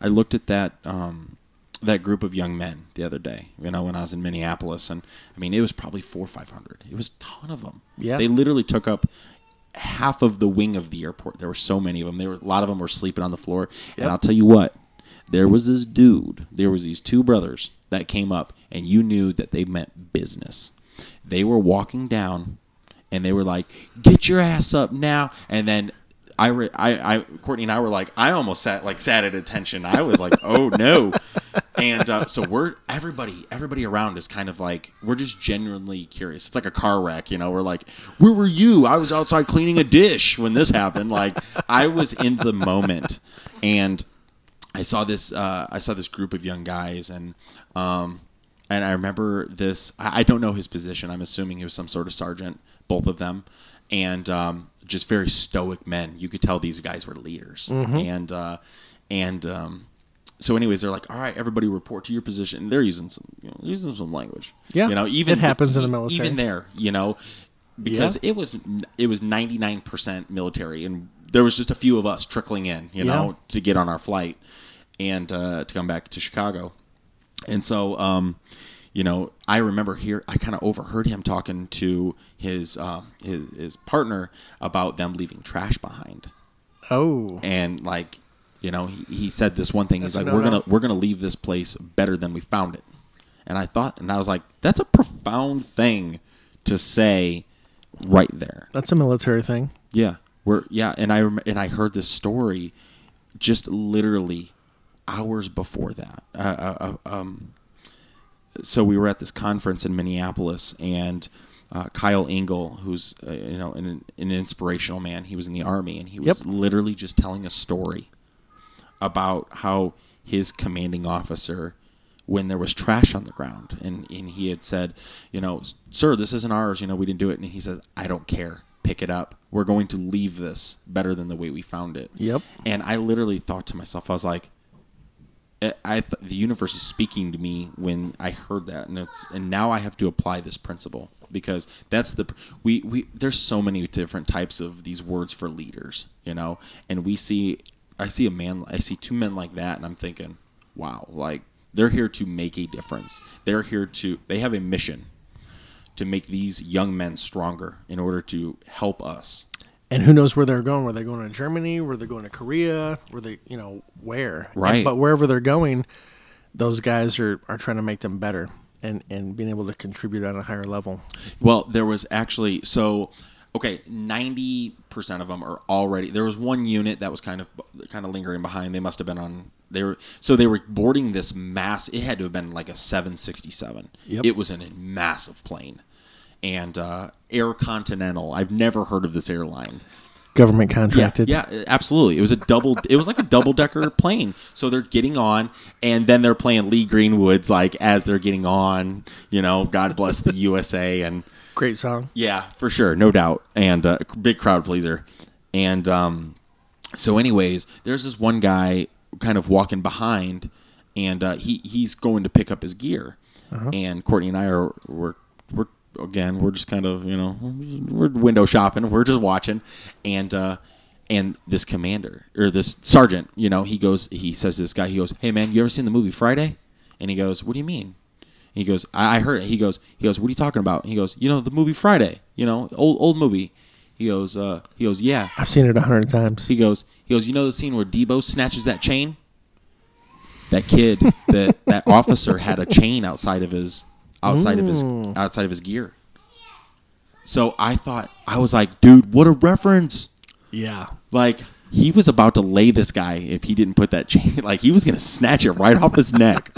I looked at that um, that group of young men the other day. You know when I was in Minneapolis, and I mean it was probably four or five hundred. It was a ton of them. Yeah. they literally took up half of the wing of the airport. There were so many of them. There were a lot of them were sleeping on the floor. And I'll tell you what, there was this dude. There was these two brothers that came up, and you knew that they meant business. They were walking down, and they were like, "Get your ass up now!" And then. I, re- I, I, Courtney and I were like, I almost sat like sat at attention. I was like, oh no, and uh, so we're everybody, everybody around is kind of like we're just genuinely curious. It's like a car wreck, you know. We're like, where were you? I was outside cleaning a dish when this happened. Like I was in the moment, and I saw this. Uh, I saw this group of young guys, and um, and I remember this. I, I don't know his position. I'm assuming he was some sort of sergeant. Both of them, and um, just very stoic men. You could tell these guys were leaders, and uh, and um, so anyways, they're like, all right, everybody report to your position. They're using some you know, using some language. Yeah, you know, even it happens in the military. Even there, you know, because Yeah. it was it was 99 percent military, and there was just a few of us trickling in, you know, Yeah. to get on our flight and uh, to come back to Chicago. And so, um, you know, I remember here, I kind of overheard him talking to his, uh, his his partner about them leaving trash behind, Oh, and like, you know, he, he said this one thing. He's That's a like, "We're no-no. gonna we're gonna leave this place better than we found it," and I thought, and I was like, "That's a profound thing to say, right there." that's a military thing. Yeah, we're yeah, and I and I heard this story just literally hours before that. Uh, uh, uh, um, so we were at this conference in Minneapolis, and uh, Kyle Engel, who's uh, you know an, an inspirational man, he was in the army, and he was Yep. literally just telling a story about how his commanding officer when there was trash on the ground and, and he had said you know sir this isn't ours you know we didn't do it. And he says i don't care. Pick it up. We're going to leave this better than the way we found it. Yep. and i literally thought to myself i was like I, I th- the universe is speaking to me when I heard that, and it's and now I have to apply this principle because that's the we we there's so many different types of these words for leaders, you know, and we see I see a man I see two men like that, and I'm thinking, wow, like they're here to make a difference. They're here to they have a mission to make these young men stronger in order to help us. And who knows where they're going? Were they going to Germany? Were they going to Korea? Were they, you know, where? Right. And- but wherever they're going, those guys are, are trying to make them better and, and being able to contribute on a higher level. Well, there was actually so okay, ninety percent of them are already. There was one unit that was kind of kind of lingering behind. They must have been on. They were so they were boarding this mass. It had to have been like a seven sixty seven. It was in a massive plane, and uh, Air Continental. I've never heard of this airline. Government Yeah, contracted. yeah, absolutely. It was a double. it was like a double decker plane. So they're getting on, and then they're playing Lee Greenwood's like as they're getting on. You know, God bless the USA, and Great song. yeah, for sure, no doubt, and uh, big crowd pleaser. And um, so, anyways, there's this one guy kind of walking behind, and uh, he he's going to pick up his gear, and Courtney and I are we're we're again we're just kind of you know we're window shopping, we're just watching, and. uh and this commander or this sergeant, you know, he goes, he says to this guy, he goes, "Hey man, you ever seen the movie Friday?" And he goes, "What do you mean?" He goes, I, I heard it. He goes, he goes, what are you talking about? He goes, you know, the movie Friday, you know, old old movie. He goes, uh, he goes, yeah. I've seen it a hundred times. He goes, he goes, you know the scene where Deebo snatches that chain? That kid, that that officer had a chain outside of his outside of his outside of his gear. So I thought I was like, dude, what a reference! Yeah. Like he was about to lay this guy if he didn't put that chain. Like he was gonna snatch it right off his neck.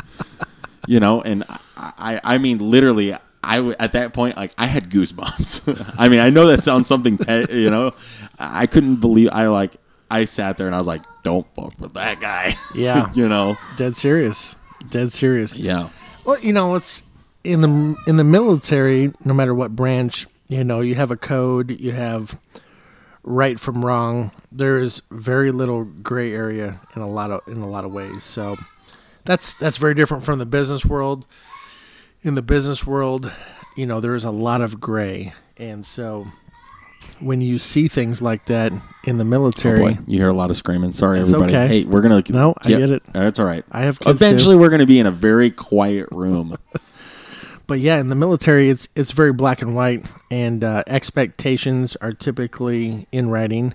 You know, and I, I, mean, literally, I w- at that point, like I had goosebumps. I mean, I know that sounds something, pe- you know, I couldn't believe. I like, I sat there and I was like, "Don't fuck with that guy." Yeah. you know. Dead serious. Dead serious. Yeah. Well, you know, it's in the in the military. No matter what branch, you know, you have a code. You have right from wrong. There is very little gray area in a lot of in a lot of ways. So that's that's very different from the business world. In the business world, you know, there is a lot of gray, and so when you see things like that in the military, Oh, Boy, you hear a lot of screaming. Sorry, It's everybody. okay. Hey, we're gonna. No, I get it. That's all right. I have kids too. Eventually, we're gonna be in a very quiet room. but yeah, in the military, it's it's very black and white, and uh, expectations are typically in writing.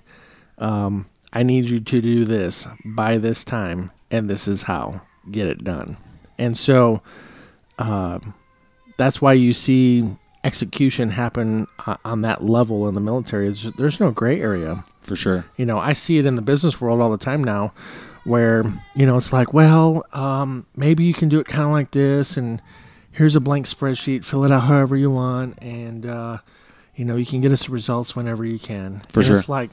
Um, I need you to do this by this time, and this is how get it done. And so, um, that's why you see execution happen uh, on that level in the military. There's, there's no gray area. For sure. You know, I see it in the business world all the time now, where you know it's like, well, um, maybe you can do it kind of like this, and here's a blank spreadsheet, fill it out however you want, and uh, you know you can get us the results whenever you can. For and sure. It's like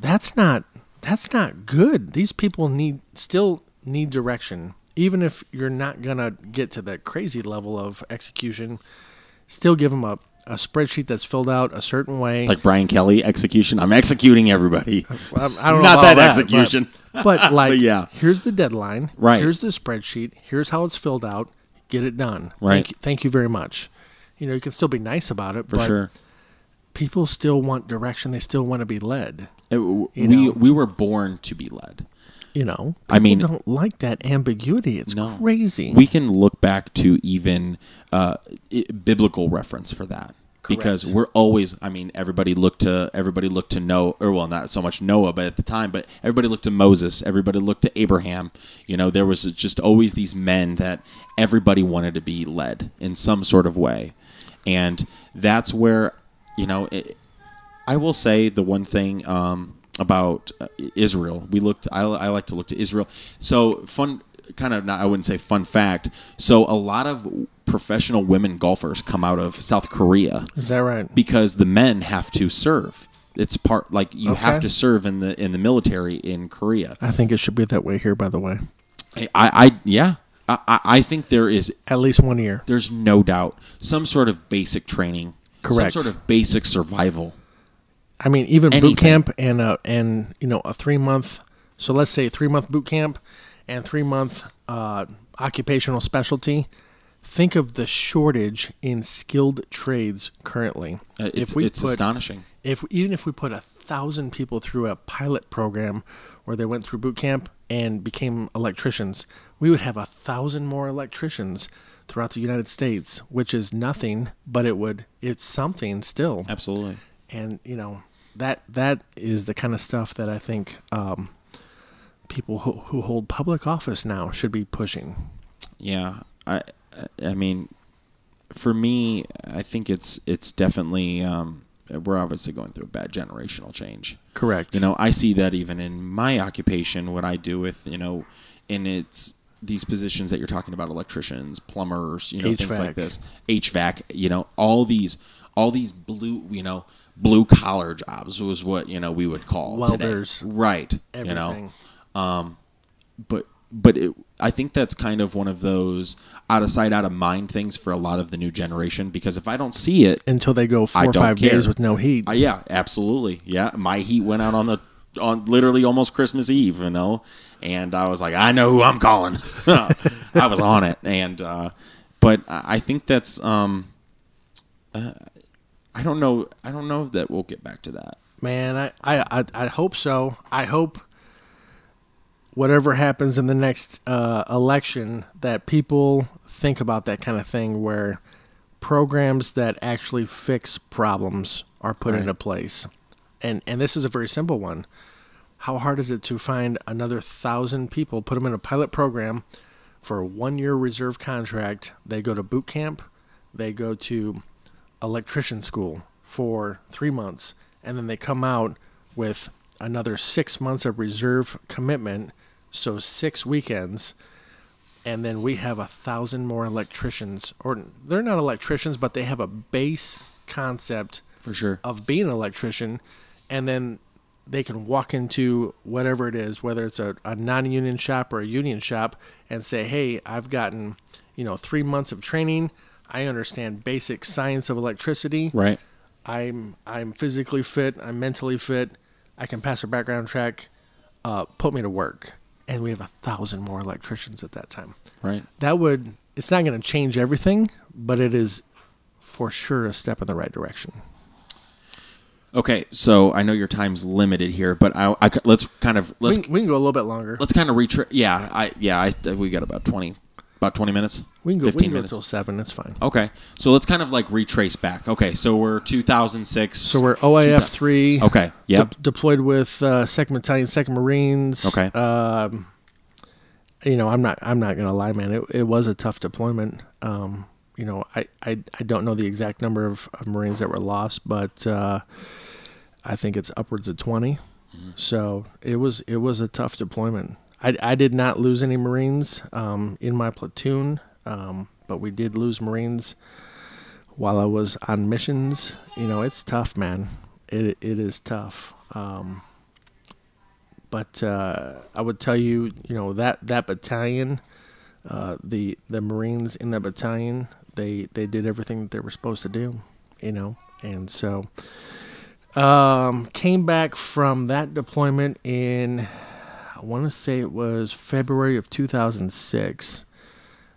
that's not that's not good. These people need still need direction, even if you're not gonna get to the crazy level of execution. Still give them a, a spreadsheet that's filled out a certain way. Like Brian Kelly execution. I'm executing everybody. Um, I don't know Not about that but- execution. But, like, But yeah. here's the deadline. Right. Here's the spreadsheet. Here's how it's filled out. Get it done. Right. Thank you, thank you very much. You know, you can still be nice about it, For but sure. people still want direction. They still want to be led. It- we know. we were born to be led. You know, I mean- don't like that ambiguity. It's No. crazy. We can look back to even uh, i- biblical reference for that. Because we're always, I mean, everybody looked to everybody looked to Noah, or well, not so much Noah, but at the time, but everybody looked to Moses, everybody looked to Abraham. You know, there was just always these men that everybody wanted to be led in some sort of way, and that's where, you know, it, I will say the one thing um, about uh, Israel. We looked. I, I like to look to Israel. So fun, kind of. Not, I wouldn't say fun fact. So a lot of professional women golfers come out of South Korea Is that right? because the men have to serve. It's part like you have to serve in the in the military in Korea. I think it should be that way here. By the way, I, I yeah. I, I I think there is at least one year. there's no doubt some sort of basic training, Correct. some sort of basic survival. I mean, even Anything. boot camp and uh, and you know a three month. So let's say three month boot camp, and three month uh, occupational specialty. Think of the shortage in skilled trades currently. Uh, it's it's astonishing. if even if we put a thousand people through a pilot program where they went through boot camp and became electricians, we would have a thousand more electricians throughout the United States, which is nothing, but it would it's something still. Absolutely. And you know that that is the kind of stuff that I think um, people who, who hold public office now should be pushing. Yeah, I I mean, for me, I think it's it's definitely um, we're obviously going through a bad generational change. Correct. You know, I see that even in my occupation, what I do with you know, in its these positions that you're talking about, electricians, plumbers, you know, things like this, HVAC, you know, all these all these blue, you know, blue collar jobs was what you know we would call today. Right? Everything. You know, um, but but it, I think that's kind of one of those out of sight, out of mind things for a lot of the new generation. Because if I don't see it, Until they go four or five care. days with no heat. uh, yeah, absolutely, yeah. My heat went out on the on literally almost Christmas Eve, you know, and I was like, I know who I'm calling. I was on it, and uh, but I I think that's um, uh, I don't know, I don't know that we'll get back to that. Man, I, I, I, I hope so. I hope whatever happens in the next uh, election that people think about that kind of thing where programs that actually fix problems are put Right. into place. And and this is a very simple one. How hard is it to find another thousand people, put them in a pilot program for a one year reserve contract? They go to boot camp, they go to electrician school for three months, and then they come out with another six months of reserve commitment, so six weekends, and then we have a thousand more electricians, or they're not electricians, but they have a base concept For sure. of being an electrician, and then they can walk into whatever it is, whether it's a, a non-union shop or a union shop, and say, "Hey, I've gotten, you know, three months of training. I understand basic science of electricity. Right. I'm I'm physically fit. I'm mentally fit. I can pass a background check. Uh, put me to work." And we have a thousand more electricians at that time. Right. That would. It's not going to change everything, but it is for sure a step in the right direction. Okay, so I know your time's limited here, but I, I let's kind of let's can, we can go a little bit longer. let's kind of retrace. Yeah, I yeah I we got about twenty about twenty minutes. We can go. We Fifteen can go minutes. till seven. That's fine. Okay, so let's kind of like retrace back. Okay, so we're 2006. So we're OIF three. Okay, yep. de- deployed with uh, Second Battalion, Second Marines. Okay. Um, you know, I'm not. I'm not gonna lie, man. It, it was a tough deployment. Um, you know, I, I, I don't know the exact number of, of Marines that were lost, but uh, I think it's upwards of 20. So it was it was a tough deployment. I, I did not lose any Marines um, in my platoon, um, but we did lose Marines while I was on missions. You know, it's tough, man. It it is tough. Um, but uh, I would tell you, you know that that battalion, uh, the the Marines in that battalion, they they did everything that they were supposed to do, you know, and so um, came back from that deployment in I want to say it was February of 2006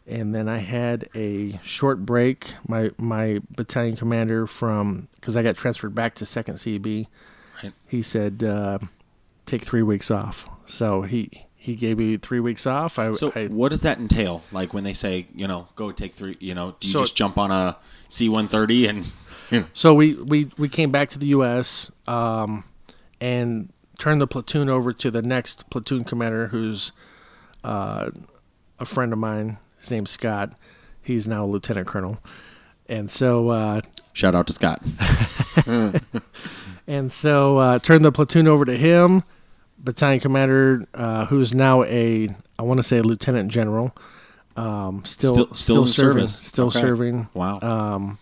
and then I had a short break. My my battalion commander from because I got transferred back to Second CB. Right. He said uh, take three weeks off. So he he gave me three weeks off. I, So I what does that entail? Like when they say, you know, go take three, you know, do you So- just jump on a C-130 and you know, so we, we we came back to the U.S. Um, and turned the platoon over to the next platoon commander, who's uh, a friend of mine. His name's Scott. He's now a lieutenant colonel. And so uh, shout out to Scott. And so uh, turned the platoon over to him, battalion commander, uh, who's now a I want to say a lieutenant general. Um, still, Still- still in serving, service. still Okay. serving. Wow. Um,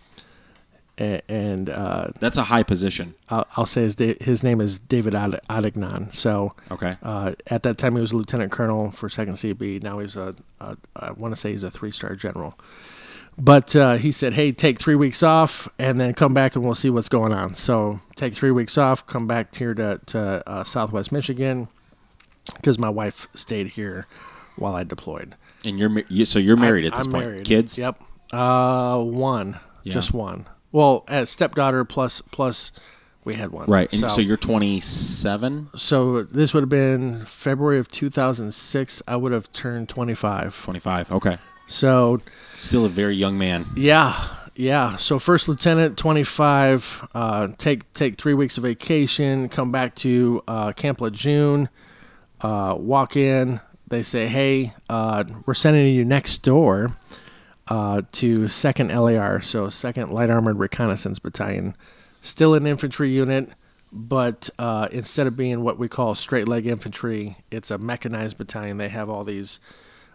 and uh, That's a high position. I'll, I'll say his his name is David Ad- Ottignon. So Okay. uh, at that time he was a lieutenant colonel for Second CB. Now he's a, a I want to say he's a three star general. But uh, he said, "Hey, take three weeks off, and then come back, and we'll see what's going on." So take three weeks off, come back here to to uh, Southwest Michigan, because my wife stayed here while I deployed. And you're you, so you're married at this I'm point. married. Kids. Yep. Uh, one. Yeah. Just one. Well, as stepdaughter plus plus, we had one. Right. And so, So, you're 27, so this would have been February of 2006. I would have turned 25. 25. Okay. So Still a very young man. yeah, yeah. So first lieutenant, 25. Uh, take take three weeks of vacation. Come back to uh, Camp Lejeune. Uh, walk in. They say, "Hey, uh, we're sending you next door uh, to Second LAR, so Second Light Armored Reconnaissance Battalion. Still an infantry unit, but uh, instead of being what we call straight leg infantry, it's a mechanized battalion. They have all these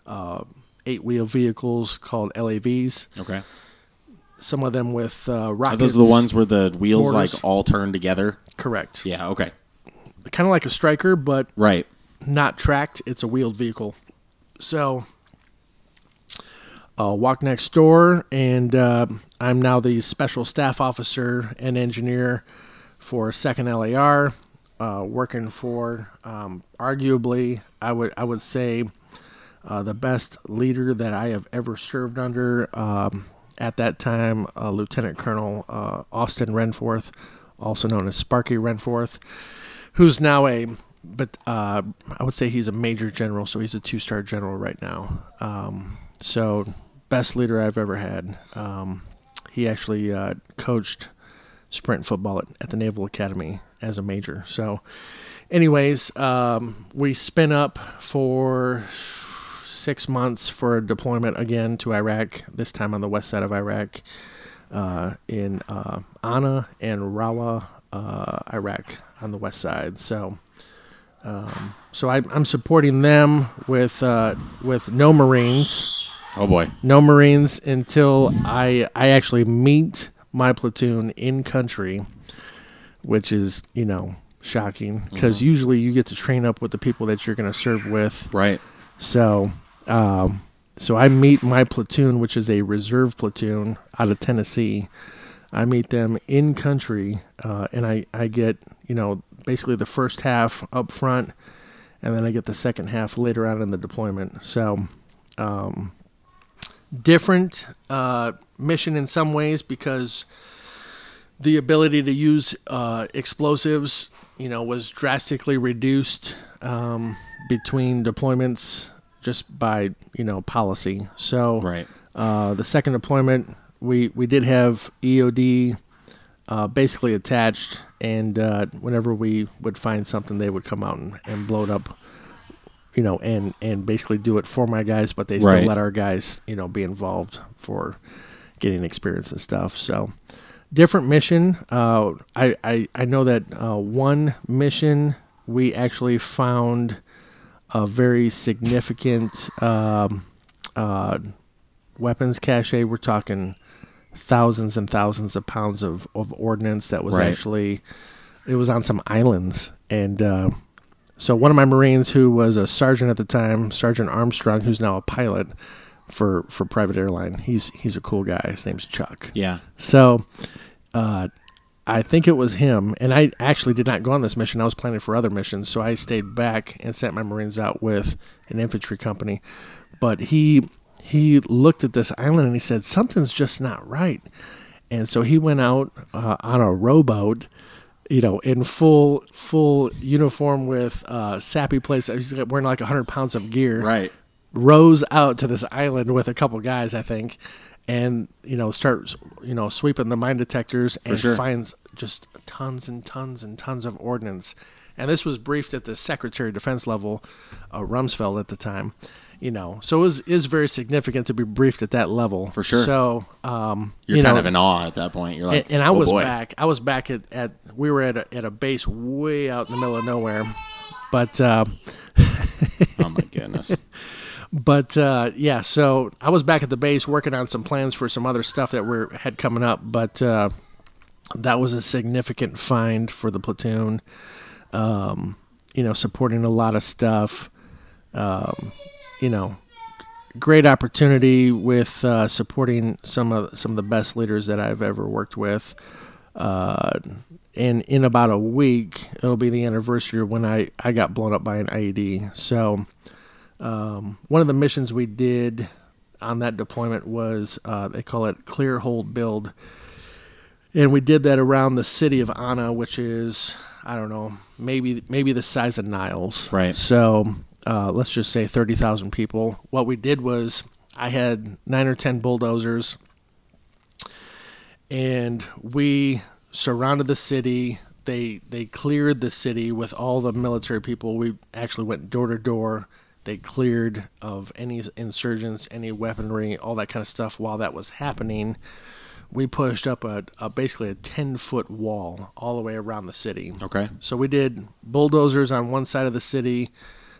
uh, eight wheel vehicles called LAVs. Okay. Some of them with uh, Are those the ones where the wheels Mortars. like all turn together? Correct. Yeah. Okay. Kind of like a Stryker, but Right. not tracked. It's a wheeled vehicle. So, uh, walk next door, and uh, I'm now the special staff officer and engineer for Second LAR, uh, working for um, arguably I would I would say uh, the best leader that I have ever served under. Um, at that time, uh, Lieutenant Colonel uh, Austin Renforth, also known as Sparky Renforth, who's now a but I would say he's a major general, so he's a two-star general right now. Um, so best leader I've ever had. Um, he actually uh, coached sprint football at, at the Naval Academy as a major. So, anyways, um, we spin up for six months for a deployment again to Iraq. This time on the west side of Iraq, uh, in uh, Anna and Rawa, uh, Iraq, on the west side. So. Um, so I, I'm supporting them with uh, with no Marines, Oh boy. no Marines until I I actually meet my platoon in country, which is you know shocking because usually you get to train up with the people that you're going to serve with. Right. So um, so I meet my platoon, which is a reserve platoon out of Tennessee. I meet them in country, uh, and I, I get you know basically the first half up front, and then I get the second half later on in the deployment. So, um, different uh, mission in some ways because the ability to use uh, explosives, you know, was drastically reduced um, between deployments just by you know policy. So, Right. uh, the second deployment, we we did have EOD uh, basically attached, and uh, whenever we would find something, they would come out and, and blow it up, you know, and and basically do it for my guys, but they still Right. let our guys, you know, be involved for getting experience and stuff. So different mission. Uh, I, I I know that uh, one mission we actually found a very significant um, uh, weapons cache. We're talking thousands and thousands of pounds of, of ordnance that was Right. actually it was on some islands and uh, so one of my marines who was a sergeant at the time sergeant armstrong who's now a pilot for for private airline he's he's a cool guy his name's chuck Yeah. so uh, I think it was him, and I actually did not go on this mission. I was planning for other missions, so I stayed back and sent my Marines out with an infantry company. But he he looked at this island and he said something's just not right, and so he went out uh, on a rowboat. You know, in full full uniform with uh, SAPI place. He's wearing like hundred pounds of gear Right. rows out to this island with a couple guys, I think, and you know start you know sweeping the mine detectors and sure. finds just tons and tons and tons of ordnance. And this was briefed at the Secretary of Defense level, uh, Rumsfeld at the time. You know, so it was is very significant to be briefed at that level For sure. So, um, You're you kind know, of in awe at that point. You're like, and, and I oh, was boy. back. I was back at, at we were at a, at a base way out in the middle of nowhere, but uh, Oh my goodness. but uh, yeah, so I was back at the base working on some plans for some other stuff that we had coming up, but uh, that was a significant find for the platoon. Um, you know, supporting a lot of stuff. Um, you know, great opportunity with uh, supporting some of some of the best leaders that I've ever worked with. Uh, and in about a week, it'll be the anniversary of when I, I got blown up by an IED. So um, one of the missions we did on that deployment was uh, they call it clear hold build, and we did that around the city of Anna, which is I don't know maybe maybe the size of Niles. Right. So uh, let's just say thirty thousand people. What we did was I had nine or ten bulldozers, and we surrounded the city. They they cleared the city with all the military people. We actually went door to door. They cleared of any insurgents, any weaponry, all that kind of stuff. While that was happening, we pushed up a, a basically a ten foot wall all the way around the city. Okay. So we did bulldozers on one side of the city,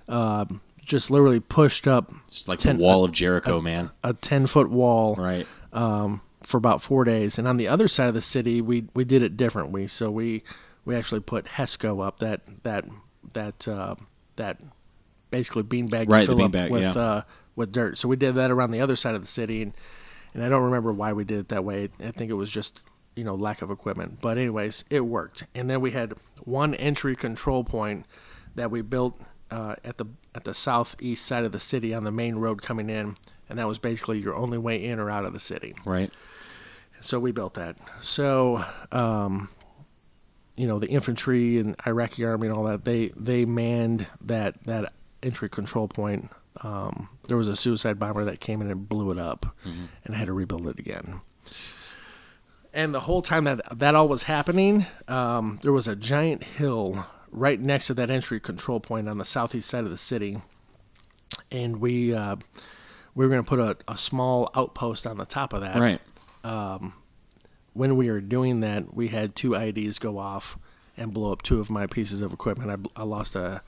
um, just literally pushed up It's like Ten- the wall of Jericho, man. a ten foot wall Right. um, for about four days. And on the other side of the city, we we did it differently. So we we actually put Hesco up that that that uh, that basically beanbag Right, fill up with yeah. uh, with dirt. So we did that around the other side of the city, and and I don't remember why we did it that way. I think it was just you know lack of equipment. But anyways, it worked. And then we had one entry control point that we built uh, at the at the southeast side of the city on the main road coming in, and that was basically your only way in or out of the city. Right. So we built that. So, um, you know, the infantry and Iraqi army and all that they they manned that that entry control point. Um, there was a suicide bomber that came in and blew it up, and had to rebuild it again. And the whole time that that all was happening, um, there was a giant hill right next to that entry control point on the southeast side of the city, and we uh, we were going to put a, a small outpost on the top of that Right. when we were doing that, we had two IEDs go off and blow up two of my pieces of equipment. I, I lost a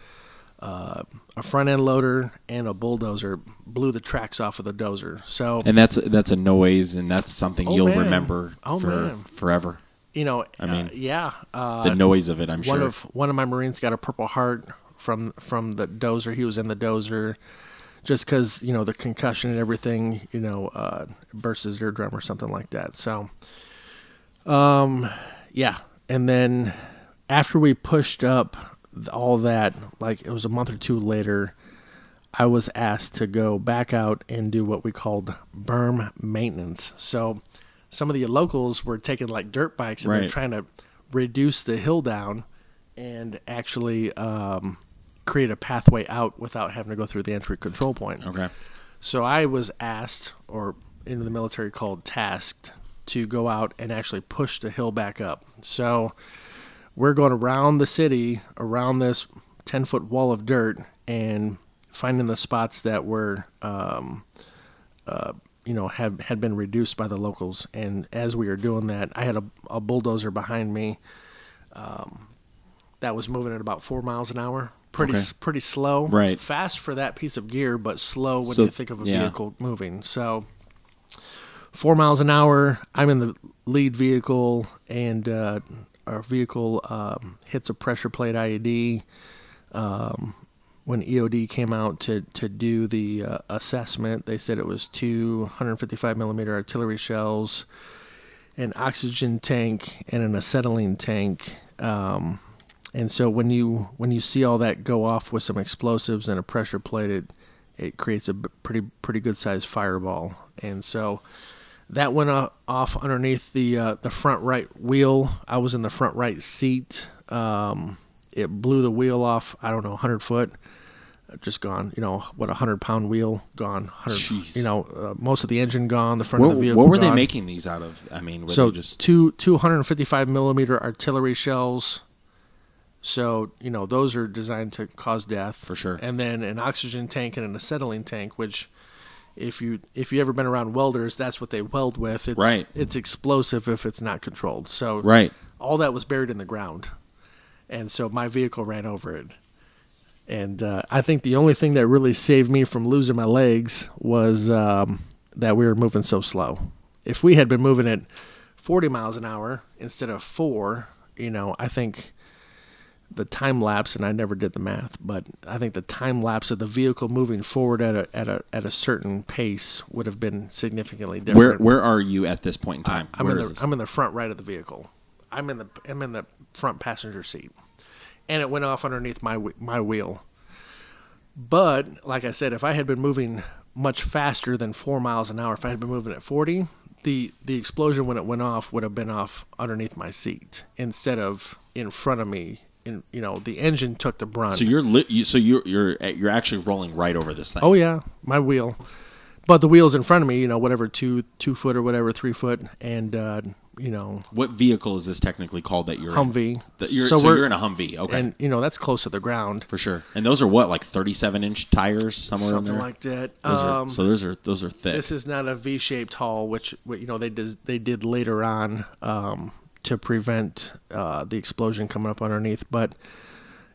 uh, a front end loader and a bulldozer. Blew the tracks off of the dozer. So And that's that's a noise, and that's something Oh, you'll man. remember Oh, for man. forever. You know, I mean, uh, yeah. Uh, The noise of it, I'm one sure. of one of my Marines got a Purple Heart from from the dozer. He was in the dozer. Just because you know the concussion and everything, you know, uh, burst his eardrum or something like that. So, um, yeah. And then after we pushed up all that, like it was a month or two later, I was asked to go back out and do what we called berm maintenance. So some of the locals were taking like dirt bikes and they're trying to reduce the hill down and actually um, create a pathway out without having to go through the entry control point. okay. So I was asked, or in the military called tasked, to go out and actually push the hill back up. So we're going around the city, around this 10 foot wall of dirt, and finding the spots that were, um, uh, you know, had, had been reduced by the locals. And as we were doing that, I had a, a bulldozer behind me um, that was moving at about four miles an hour. Pretty, Okay. pretty slow. Right. Fast for that piece of gear, but slow when So- you think of a yeah. vehicle moving. So, four miles an hour. I'm in the lead vehicle, and uh, our vehicle um, hits a pressure plate IED. Um, when EOD came out to to do the uh, assessment, they said it was two 155 millimeter artillery shells, an oxygen tank, and an acetylene tank. Um, and so when you when you see all that go off with some explosives and a pressure plate, it it creates a pretty pretty good sized fireball. And so that went off underneath the uh, the front right wheel. I was in the front right seat. Um, it blew the wheel off. I don't know, 100 foot. Just gone. You know what? A hundred pound wheel gone. 100, Jeez. you know, uh, most of the engine gone. The front What, of the vehicle. what were they making these out of? I mean, were So they just two two hundred and fifty five millimeter artillery shells. So you know those are designed to cause death For sure. And then an oxygen tank and an acetylene tank, which if you if you ever been around welders, that's what they weld with. It's, Right. It's explosive if it's not controlled. So right? all that was buried in the ground, and so my vehicle ran over it. And uh, I think the only thing that really saved me from losing my legs was um, that we were moving so slow. If we had been moving at 40 miles an hour instead of four, you know, I think the time lapse, and I never did the math, but I think the time lapse of the vehicle moving forward at a at a at a certain pace would have been significantly different. where where are you at this point in time? I'm in the this? I'm in the front right of the vehicle. I'm in the I'm in the front passenger seat, and it went off underneath my my wheel. But like I said, if I had been moving much faster than four miles an hour, if I had been moving at 40, the the explosion when it went off would have been off underneath my seat instead of in front of me. In you know, the engine took the brunt. So you're li- you, so you're you're you're actually rolling right over this thing. Oh yeah, my wheel. But the wheel's in front of me, you know, whatever two two foot or whatever three foot, and uh, you know What vehicle is this technically called that you're in? Humvee. That you're, So so, we're- you're in a Humvee, okay, and you know that's close to the ground, for sure. And those are what, like 37 inch tires somewhere something in there. Something like that. those um, are, so those are those are thick. this is not a V-shaped hull, which you know they did they did later on um, to prevent uh, the explosion coming up underneath. But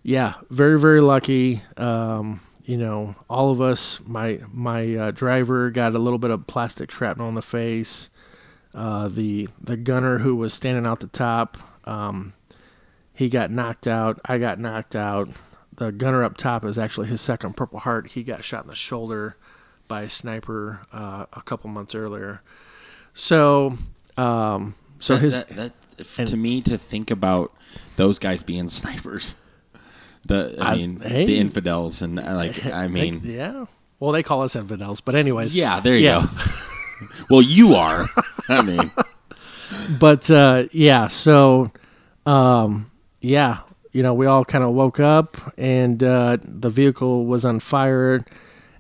yeah, very very lucky. Um, you know, all of us. My my uh, driver got a little bit of plastic shrapnel in the face. Uh, the the gunner who was standing out the top, um, he got knocked out. I got knocked out. The gunner up top is actually his second Purple Heart. He got shot in the shoulder by a sniper uh, a couple months earlier. So, um, so that, his that, that- f- to me to think about those guys being snipers. The I I- mean hey. the infidels and uh, like I they- mean yeah. Well, they call us infidels, but anyways, yeah there you Yeah. go. well, you are. I mean, but uh, yeah, so um, yeah, you know, we all kind of woke up and uh, the vehicle was on fire,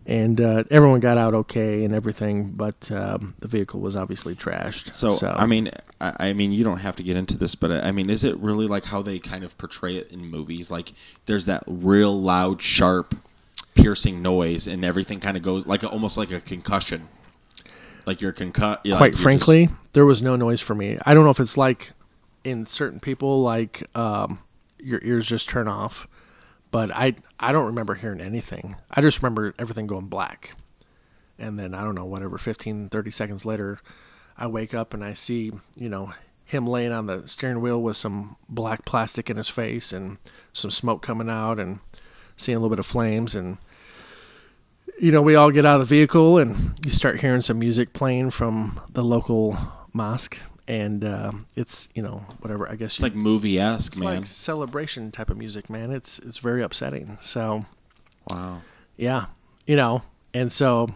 and uh, everyone got out okay and everything, but um, the vehicle was obviously trashed. So, I mean, I, I mean, you don't have to get into this, but uh, I mean, is it really like how they kind of portray it in movies? Like, there's that real loud, sharp, piercing noise, and everything kind of goes like almost like a concussion. Like you're concussed. quite frankly, there was no noise for me. I don't know if it's like in certain people, like um, your ears just turn off, but I I don't remember hearing anything. I just remember everything going black, and then I don't know whatever 15, 30 seconds later, I wake up and I see you know him laying on the steering wheel with some black plastic in his face and some smoke coming out and seeing a little bit of flames and you know, we all get out of the vehicle and you start hearing some music playing from the local mosque, and uh, it's you know whatever. I guess it's like movie esque, it's man. like celebration type of music, man. It's it's very upsetting. So wow. yeah, you know, and so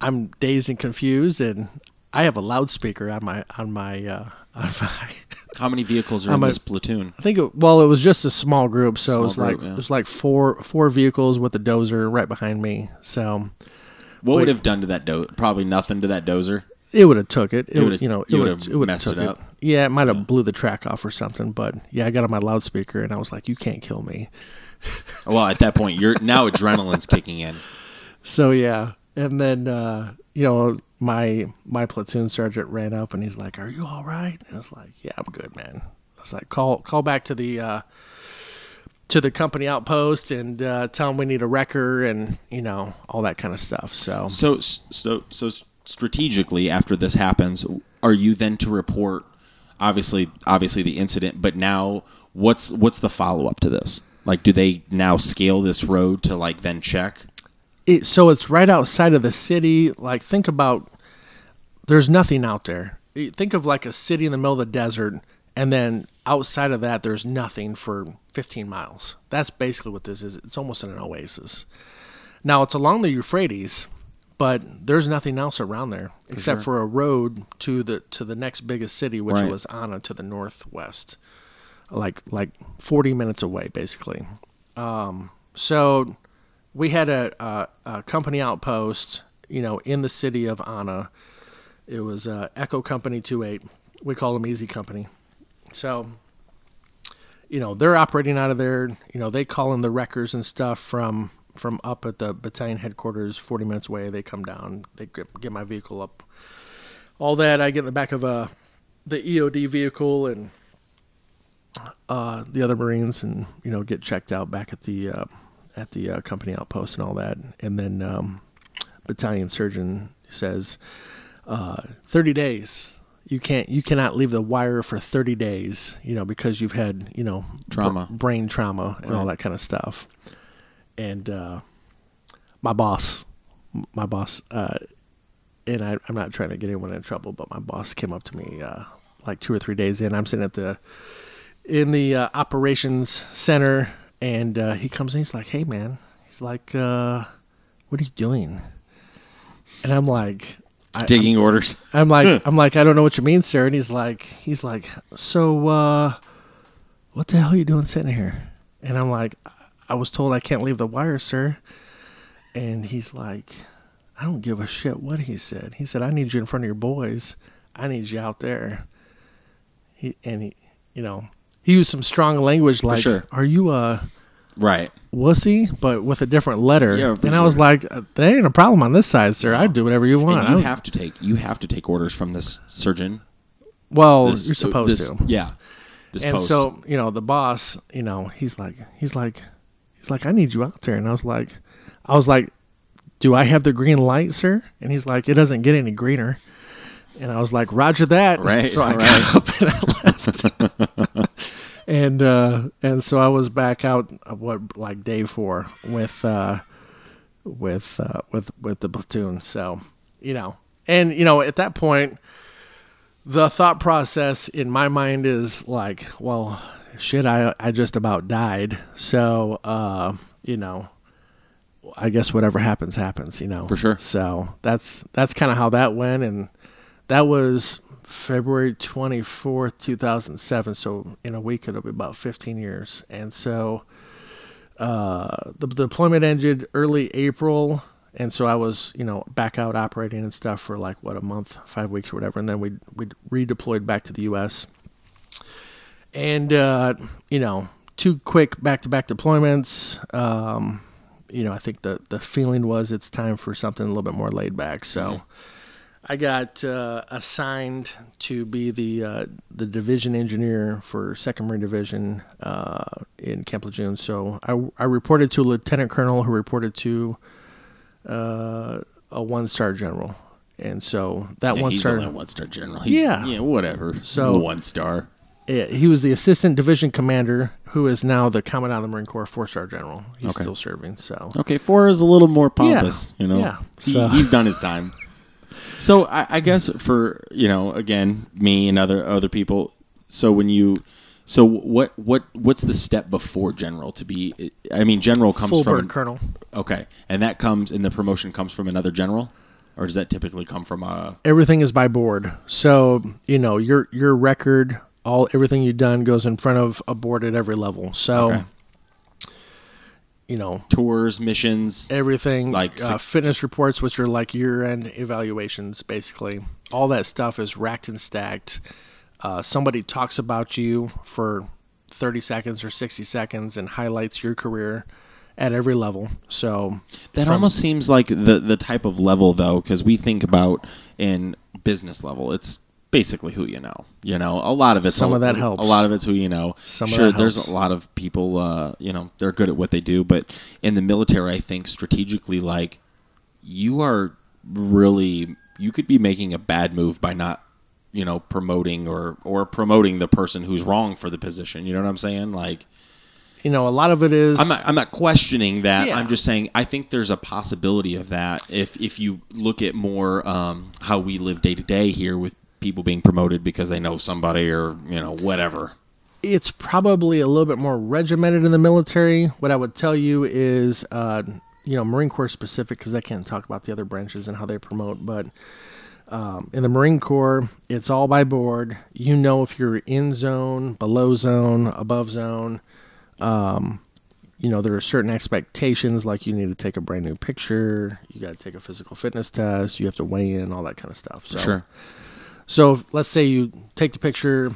I'm dazed and confused, and I have a loudspeaker on my on my uh, on my. How many vehicles are I'm in a- this platoon? I think it, well, it was just a small group, so Small it was group, like yeah. it was like four four vehicles with a dozer right behind me. So What would have done to that do? Probably nothing to that dozer. It would have took it. It, It would, you know, it would it would have took it it. up. Yeah, it might have blew the track off or something. But yeah, I got on my loudspeaker and I was like, "You can't kill me." Well, at that point, you're now adrenaline's kicking in. So yeah, and then uh, you know my my platoon sergeant ran up and he's like, "Are you all right?" And I was like, "Yeah, I'm good, man." I was like, "Call call back to the." Uh, to the company outpost and uh, tell them we need a wrecker and you know all that kind of stuff. So So, so, so strategically, after this happens, are you then to report? Obviously, obviously the incident, but now what's what's the follow up to this? Like, do they now scale this road to like then check? It, so it's right outside of the city. Like think about there's nothing out there. Think of like a city in the middle of the desert, and then outside of that, there's nothing for 15 miles. That's basically what this is. It's almost an oasis. Now it's along the Euphrates, but there's nothing else around there except for a road to the to the next biggest city, which Right. was Ana to the northwest, like like 40 minutes away, basically. Um, so we had a, a, a company outpost, you know, in the city of Ana. It was uh, Echo Company 28. We call them Easy Company. So, you know, they're operating out of there. You know, they call in the wreckers and stuff from from up at the battalion headquarters, 40 minutes away. They come down. They get, get my vehicle up. All that I get in the back of a the EOD vehicle and uh, the other Marines, and you know, get checked out back at the uh, at the uh, company outpost and all that. And then um, battalion surgeon says, uh, 30 days. You can't. You cannot leave the wire for 30 days. You know, because you've had you know Trauma. br- brain trauma, and all that kind of stuff. And uh, my boss, my boss, uh, and I, I'm not trying to get anyone in trouble, but my boss came up to me uh, like two or three days in. I'm sitting at the in the uh, operations center, and uh, he comes in. He's like, "Hey, man," he's like, uh, "What are you doing?" And I'm like, I, Taking orders. I'm like, I'm like, I don't know what you mean, sir. And he's like, he's like, so, uh, what the hell are you doing sitting here? And I'm like, I was told I can't leave the wire, sir. And he's like, I don't give a shit what he said. He said, I need you in front of your boys. I need you out there. He and he, you know, he used some strong language like, sure. "Are you a Right. wussy?" But with a different letter. Yeah, and I was like, "There ain't a problem on this side, sir. I do whatever you want." And you have to take you have to take orders from this surgeon. well, This, you're supposed this- to. Yeah. This and post. so you know the boss you know he's like he's like he's like i need you out there and i was like i was like do i have the green light sir and he's like it doesn't get any greener and i was like roger that Right, so i right. got up and i left and uh and so i was back out of what like day four with uh with uh with with the platoon so you know and you know at that point the thought process in my mind is like, well, shit, I I just about died. So, uh, you know, I guess whatever happens happens, you know. For sure. So, that's that's kind of how that went and that was February 24th, 2007. So, in a week it'll be about 15 years. And so uh, the, the deployment ended early April, and so I was, you know, back out operating and stuff for like what a month, five weeks or whatever, and then we we redeployed back to the U.S. And uh, you know, two quick back-to-back deployments. Um, you know, I think the the feeling was it's time for something a little bit more laid back. So. I got uh, assigned to be the uh, the division engineer for Second Marine Division uh, in Camp Lejeune. So I, I reported to a lieutenant colonel who reported to uh, a one star general, and so that yeah, one star one star general. He's, Yeah. Yeah. Whatever. So- one star. eh, he was the assistant division commander, who is now the commandant of the Marine Corps, four star general. He's Okay. still serving. So Okay, four is a little more pompous. You know. yeah. He- he's done his time. So I, I guess for you know, again, me and other other people. So when you, so what what what's the step before general to be? I mean, general comes full from colonel. okay, and that comes and the promotion comes from another general, or does that typically come from a everything is by board. So you know your your record, all everything you've done goes in front of a board at every level. So Okay. You know tours, missions? everything Like uh, fitness reports, which are like year end evaluations, basically. All that stuff is racked and stacked. Uh, somebody talks about you for thirty seconds or sixty seconds and highlights your career at every level. So That from- almost seems like the the type of level though, because we think about in business level, it's basically who you know. You know, a lot of it's Some a, of that helps. A lot of it's who you know. Some of sure, there's a lot of people. Uh, you know, they're good at what they do, but in the military, I think strategically, like you are really you could be making a bad move by not you know promoting or or promoting the person who's wrong for the position you know what i'm saying like you know a lot of it is I'm not, I'm not questioning that. Yeah. I'm just saying I think there's a possibility of that if if you look at more um, how we live day to day here with people being promoted because they know somebody or you know whatever. it's probably a little bit more regimented in the military. What I would tell you is, uh, you know, Marine Corps specific, because I can't talk about the other branches and how they promote, but um, in the Marine Corps, it's all by board. You know if you're in zone, below zone, above zone. Um, you know, there are certain expectations, like you need to take a brand new picture, you got to take a physical fitness test, you have to weigh in, all that kind of stuff. So, so let's say you take the picture,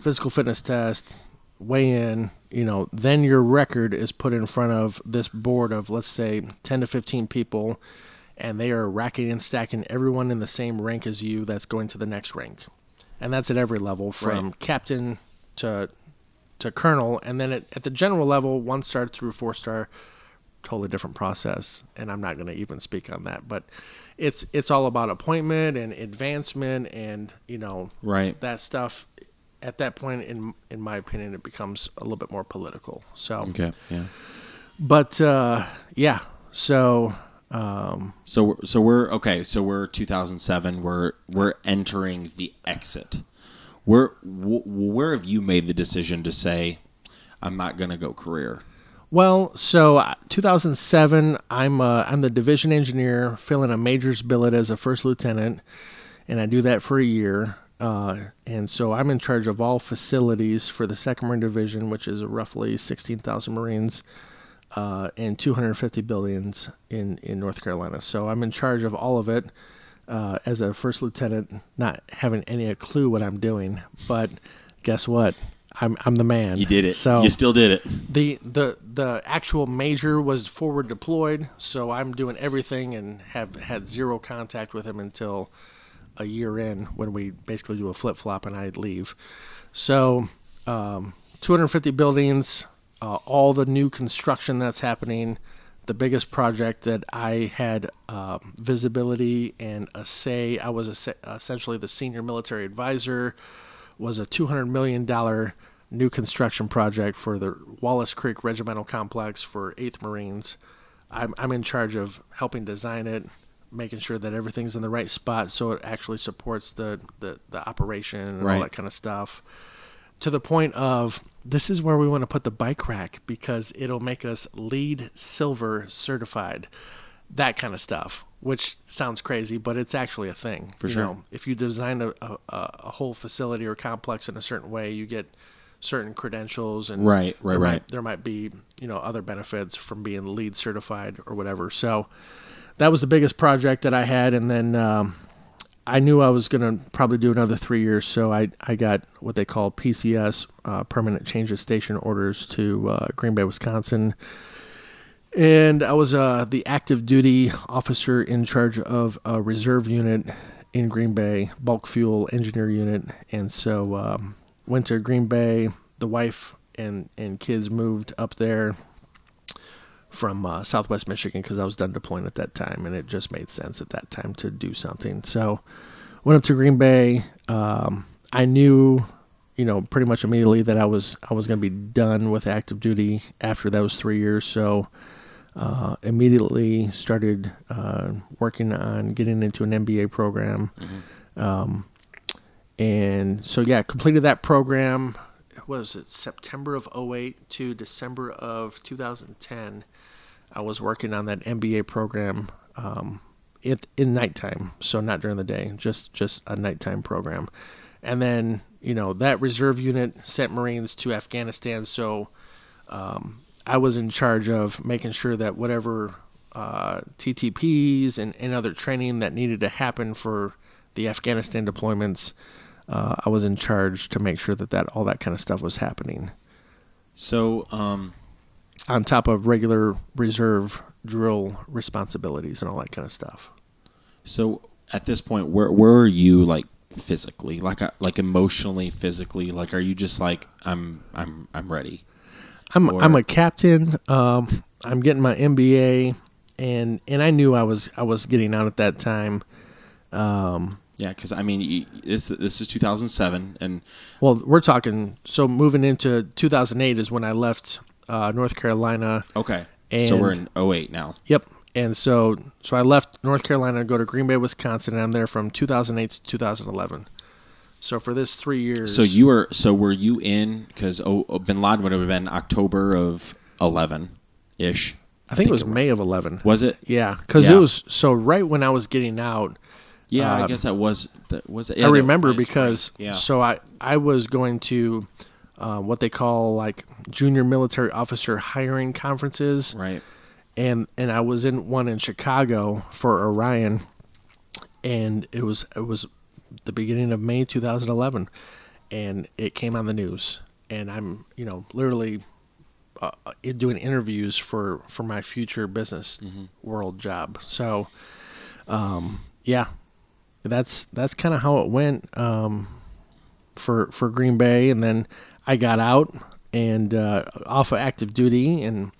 physical fitness test, weigh in, you know, then your record is put in front of this board of let's say 10 to 15 people and they are racking and stacking everyone in the same rank as you that's going to the next rank. And that's at every level from Right. captain to to colonel and then at, at the general level 1 star through 4 star totally different process and I'm not going to even speak on that but it's it's all about appointment and advancement and you know Right. that stuff at that point in in my opinion it becomes a little bit more political so Okay. Yeah. but uh yeah so um So we're- so we're okay. So we're 2007. We're we're entering the exit. Where wh- where have you made the decision to say I'm not going to go career? Well, so uh, 2007, I'm uh, I'm the division engineer, filling a major's billet as a first lieutenant, and I do that for a year. Uh, and so I'm in charge of all facilities for the Second Marine Division, which is roughly 16,000 Marines uh, and 250 buildings in in North Carolina. So I'm in charge of all of it uh, as a first lieutenant, not having any clue what I'm doing. But guess what? I'm I'm the man. You did it. So you still did it. the the the actual major was forward deployed, so I'm doing everything and have had zero contact with him until a year in when we basically do a flip flop and I leave. So, um, 250 buildings, uh, all the new construction that's happening. The biggest project that I had uh, visibility and a say, I was a, essentially the senior military advisor, was a $200 million new construction project for the Wallace Creek Regimental Complex for 8th Marines. I'm, I'm in charge of helping design it, making sure that everything's in the right spot so it actually supports the, the, the operation and Right. all that kind of stuff. To the point of this is where we want to put the bike rack because it'll make us lead silver certified. That kind of stuff, which sounds crazy, but it's actually a thing. For you sure. know, if you design a, a, a whole facility or complex in a certain way, you get certain credentials and Right, right, there right. Might, there might be you know other benefits from being LEED certified or whatever. So that was the biggest project that I had, and then um, I knew I was going to probably do another three years, so I I got what they call PCS, uh, permanent change of station orders to uh, Green Bay, Wisconsin. And I was uh, the active duty officer in charge of a reserve unit in Green Bay, bulk fuel engineer unit. And so um, went to Green Bay. The wife and, and kids moved up there from uh, Southwest Michigan because I was done deploying at that time, and it just made sense at that time to do something. So went up to Green Bay. Um, I knew, you know, pretty much immediately that I was I was going to be done with active duty after those three years. So uh, immediately started uh, working on getting into an MBA program. Um, and so, yeah, completed that program. Was it September of 08 to December of 2010? I was working on that MBA program um, it, in nighttime, so not during the day, just just a nighttime program. And then you know that reserve unit sent Marines to Afghanistan, so um, I was in charge of making sure that whatever uh, TTPs and, and other training that needed to happen for the Afghanistan deployments, uh, I was in charge to make sure that, that all that kind of stuff was happening So, um, on top of regular reserve drill responsibilities and all that kind of stuff. so at this point, where where are you like physically, like uh, like emotionally, physically? Like, are you just like I'm I'm I'm ready? I'm Or- I'm a captain. Um, I'm getting my MBA, and and I knew I was I was getting out at that time. Um, Yeah, because I mean, this this is 2007, and well, we're talking. So moving into 2008 is when I left uh, North Carolina. okay, and, so we're in 08 now. Yep. And so so I left North Carolina to go to Green Bay, Wisconsin, and I'm there from 2008 to 2011. So for this three years. So you were so were you in because oh, oh, Bin Laden would have been October of 11 ish. I think it was May of 11. Was it? Yeah, because Yeah. it was so right when I was getting out. Yeah, I Uh, guess that was that was it. I remember was because yeah. so I I was going to uh, what they call like junior military officer hiring conferences, right. and and I was in one in Chicago for Orion, and it was it was the beginning of May 2011, and it came on the news, and I'm you know literally uh, uh, doing interviews for for my future business world job. So, um, yeah, that's that's kind of how it went um, for for Green Bay, and then I got out and uh, off of active duty and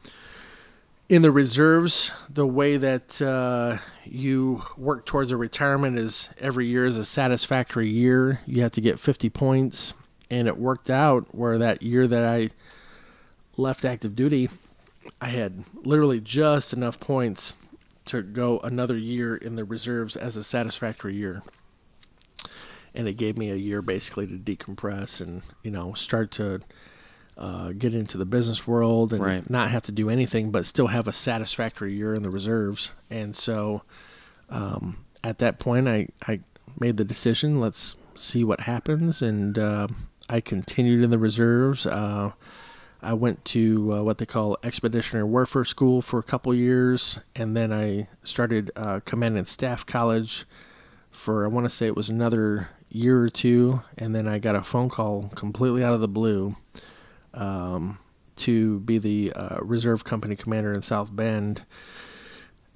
in the reserves, the way that uh, you work towards a retirement is every year is a satisfactory year. You have to get 50 points, and it worked out where that year that I left active duty, I had literally just enough points to go another year in the reserves as a satisfactory year. And it gave me a year basically to decompress and, you know, start to uh, get into the business world and Right. not have to do anything, but still have a satisfactory year in the reserves. And so, um, at that point, I I made the decision. Let's see what happens, and uh, I continued in the reserves. Uh, I went to uh, what they call Expeditionary Warfare School for a couple years, and then I started uh, Command and Staff College for I want to say it was another year or two, and then I got a phone call completely out of the blue um, to be the uh, Reserve Company Commander in South Bend,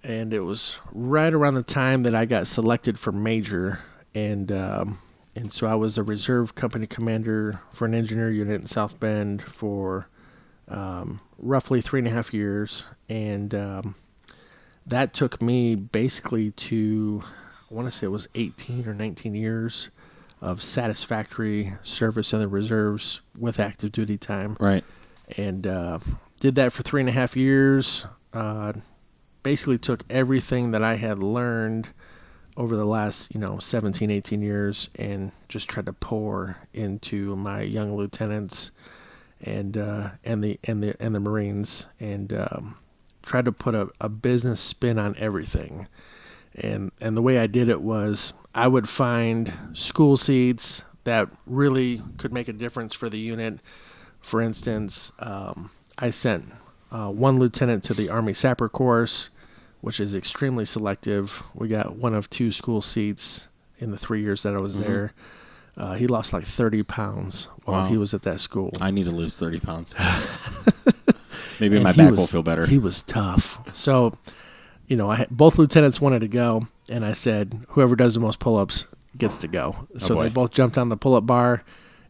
and it was right around the time that I got selected for Major, and um, and so I was a Reserve Company Commander for an engineer unit in South Bend for um, roughly three and a half years, and um, that took me basically to I want to say it was 18 or 19 years of satisfactory service in the reserves with active duty time, Right. and uh, did that for three and a half years. Uh, basically took everything that I had learned over the last, you know, 17, 18 years and just tried to pour into my young lieutenants and uh, and the and the and the Marines and um, tried to put a, a business spin on everything. And and the way I did it was I would find school seats that really could make a difference for the unit. For instance, um, I sent uh, one lieutenant to the Army Sapper course, which is extremely selective. We got one of two school seats in the three years that I was there. Uh, he lost like 30 pounds while Wow. he was at that school. I need to lose 30 pounds. Maybe And my back was- will feel better. He was tough. So, you know, I both lieutenants wanted to go, and I said, whoever does the most pull-ups gets to go. So Oh, they both jumped on the pull-up bar,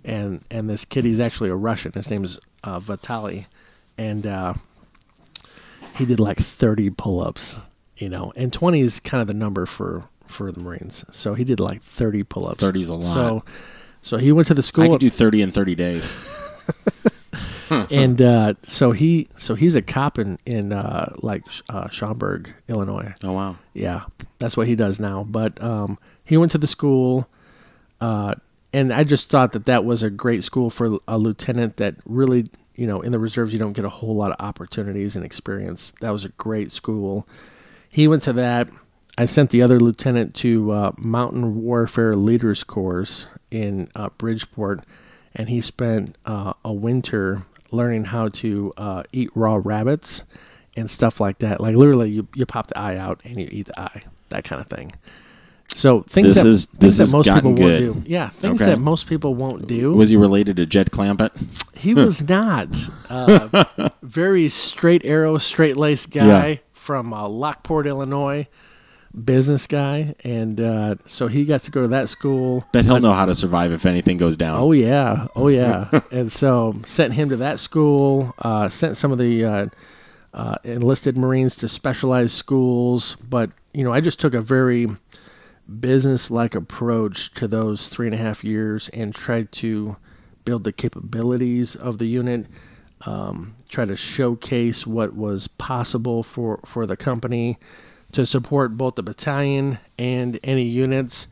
and and this kid, he's actually a Russian. His name is uh, Vitali, and uh, he did like 30 pull-ups. You know, and 20 is kind of the number for for the Marines. So he did like 30 pull-ups. 30 is a lot. So, so he went to the school. I could do 30 in 30 days. and uh, so he so he's a cop in in uh, like uh, Schaumburg, Illinois. Oh, wow. Yeah, that's what he does now. But um, he went to the school, uh, and I just thought that that was a great school for a lieutenant that really, you know, in the reserves you don't get a whole lot of opportunities and experience. That was a great school. He went to that. I sent the other lieutenant to uh, Mountain Warfare Leaders Course in uh, Bridgeport, and he spent uh, a winter learning how to uh, eat raw rabbits and stuff like that. Like literally, you, you pop the eye out and you eat the eye, that kind of thing. So things This that, is- things that most people good. won't do. Yeah, things Okay. that most people won't do. Was he related to Jed Clampett? He was not. Uh, very straight arrow, straight laced guy Yeah. from uh, Lockport, Illinois, business guy, and uh, so he got to go to that school. Bet he'll know how to survive if anything goes down. Oh yeah, oh yeah. and so sent him to that school. Uh, sent some of the uh, uh, enlisted Marines to specialized schools, but you know I just took a very business-like approach to those three and a half years and tried to build the capabilities of the unit. Um, try to showcase what was possible for for the company to support both the battalion and any units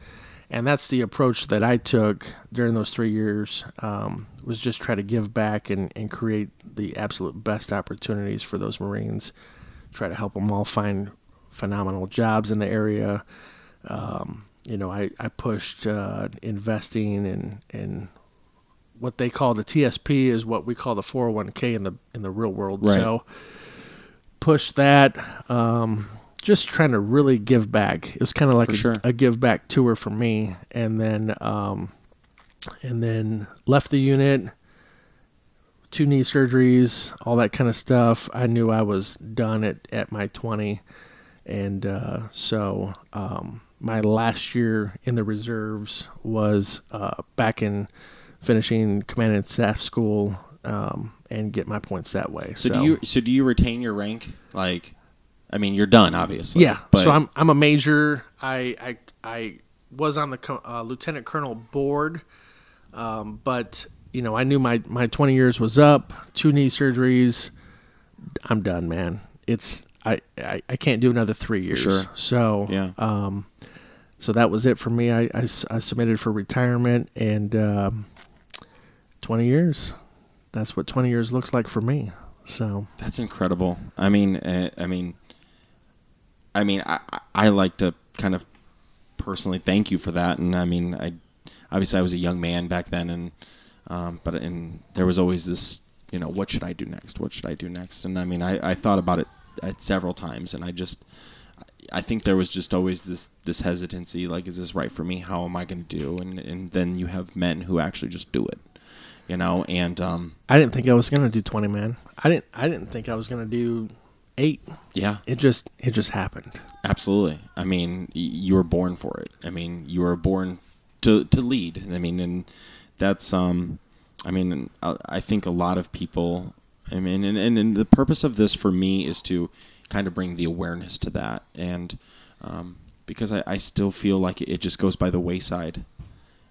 and that's the approach that I took during those three years. Um, was just try to give back and, and create the absolute best opportunities for those Marines. Try to help them all find phenomenal jobs in the area. Um, you know, I I pushed uh, investing in in what they call the TSP is what we call the 401k in the in the real world. Right. So push that. Um, just trying to really give back. It was kind of like a, sure. a give back tour for me, and then um, and then left the unit. Two knee surgeries, all that kind of stuff. I knew I was done at, at my 20. And uh, so um, my last year in the reserves was uh, back in finishing command and staff school um, and get my points that way. So, do you so do you retain your rank? Like, I mean, you're done, obviously. Yeah. But so I'm I'm a major. I I I was on the uh, lieutenant colonel board, um, but you know I knew my my 20 years was up. Two knee surgeries. I'm done, man. It's I I, I can't do another three years. sure. So Yeah. Um, so that was it for me. I I submitted for retirement and um, 20 years. that's what 20 years looks like for me. So That's incredible. I mean, uh, I mean, I mean, I, I- like to kind of personally thank you for that. And I mean, I obviously I was a young man back then, and um, but and there was always this, you know, what should I do next? What should I do next? And I mean, I, I thought about it at several times, and I just. I think there was just always this this hesitancy, like, is this right for me? How am I going to do? And and then you have men who actually just do it, you know. And um, I didn't think I was gonna do 20, man. I didn't. I didn't think I was gonna do eight. yeah, It just. It just happened. Absolutely. I mean, you were born for it. I mean, you were born to to lead. I mean, and that's um, I mean, I, I think a lot of people. I mean, and, and, and the purpose of this for me is to kind of bring the awareness to that, and um, because I, I still feel like it just goes by the wayside,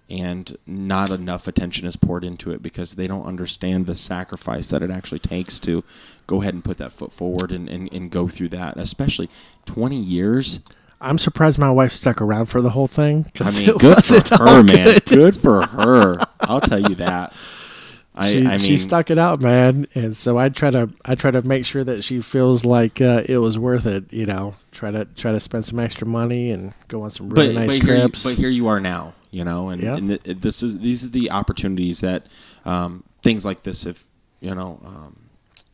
and not enough attention is poured into it because they don't understand the sacrifice that it actually takes to go ahead and put that foot forward and, and, and go through that. Especially 20 years. I'm surprised my wife stuck around for the whole thing. I mean, good for her, man. good. Good for her. I'll tell you that. I, she, I mean, she stuck it out, man, and so I try to I try to make sure that she feels like uh, it was worth it. You know, try to try to spend some extra money and go on some really but, nice but, here you, trips. but here you are now, you know, and, Yeah. and th- this is these are the opportunities that um, things like this have, you know, um,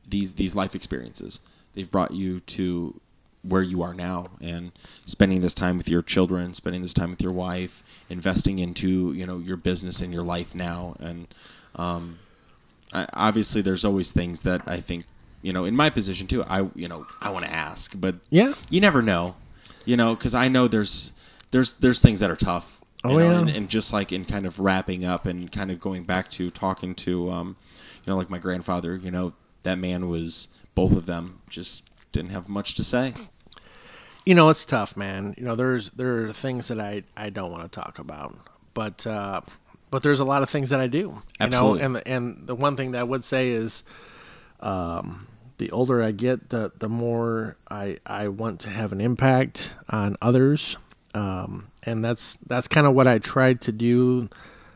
these these life experiences they've brought you to where you are now and spending this time with your children spending this time with your wife investing into you know your business and your life now and um, I, obviously there's always things that i think you know in my position too i you know i want to ask but Yeah. you never know you know because i know there's there's there's things that are tough Oh, know, yeah. and, and just like in kind of wrapping up and kind of going back to talking to um you know like my grandfather you know that man was both of them just didn't have much to say you know it's tough man you know there's there are things that i i don't want to talk about but uh but there's a lot of things that i do you Absolutely. know and the, and the one thing that i would say is um the older i get the the more i i want to have an impact on others. Um and that's that's kind of what i tried to do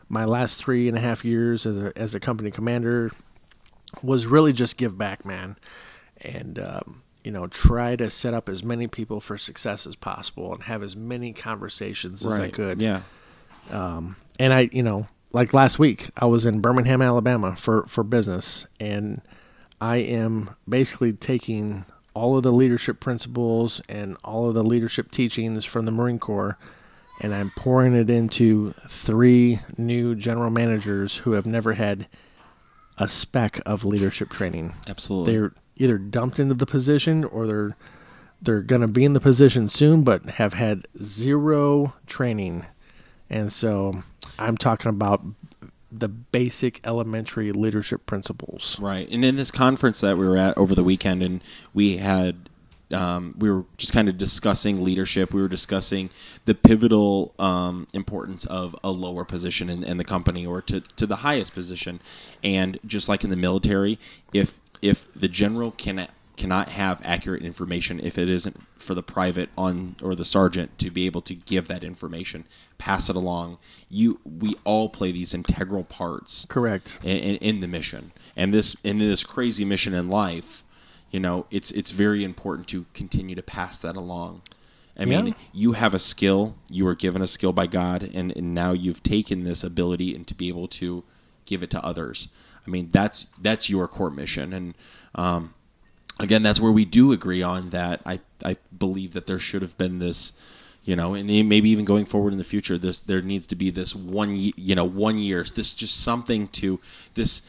my last three and a half years as a as a company commander was really just give back man. And um, you know try to set up as many people for success as possible and have as many conversations as I could. yeah And I, you know, like last week, I was in Birmingham, Alabama for for business, and I am basically taking all of the leadership principles and all of the leadership teachings from the Marine Corps, and I'm pouring it into three new general managers who have never had a speck of leadership training. absolutely they're either dumped into the position or they're they're going to be in the position soon but have had zero training and so i'm talking about the basic elementary leadership principles Right. And in this conference that we were at over the weekend, and we had, um, we were just kind of discussing leadership. We were discussing the pivotal um, importance of a lower position in, in the company or to, to the highest position. And just like in the military, if if the general can cannot have accurate information if it isn't for the private on or the sergeant to be able to give that information pass it along. You we all play these integral parts correct. in, in, in the mission. And this in this crazy mission in life you know it's it's very important to continue to pass that along. I mean Yeah. you have a skill you were given a skill by god and, and now you've taken this ability and to be able to give it to others. I mean that's that's your core mission. And um, again that's where we do agree on that. I i believe that there should have been this you know and maybe even going forward in the future this there needs to be this one you know one year this just something to this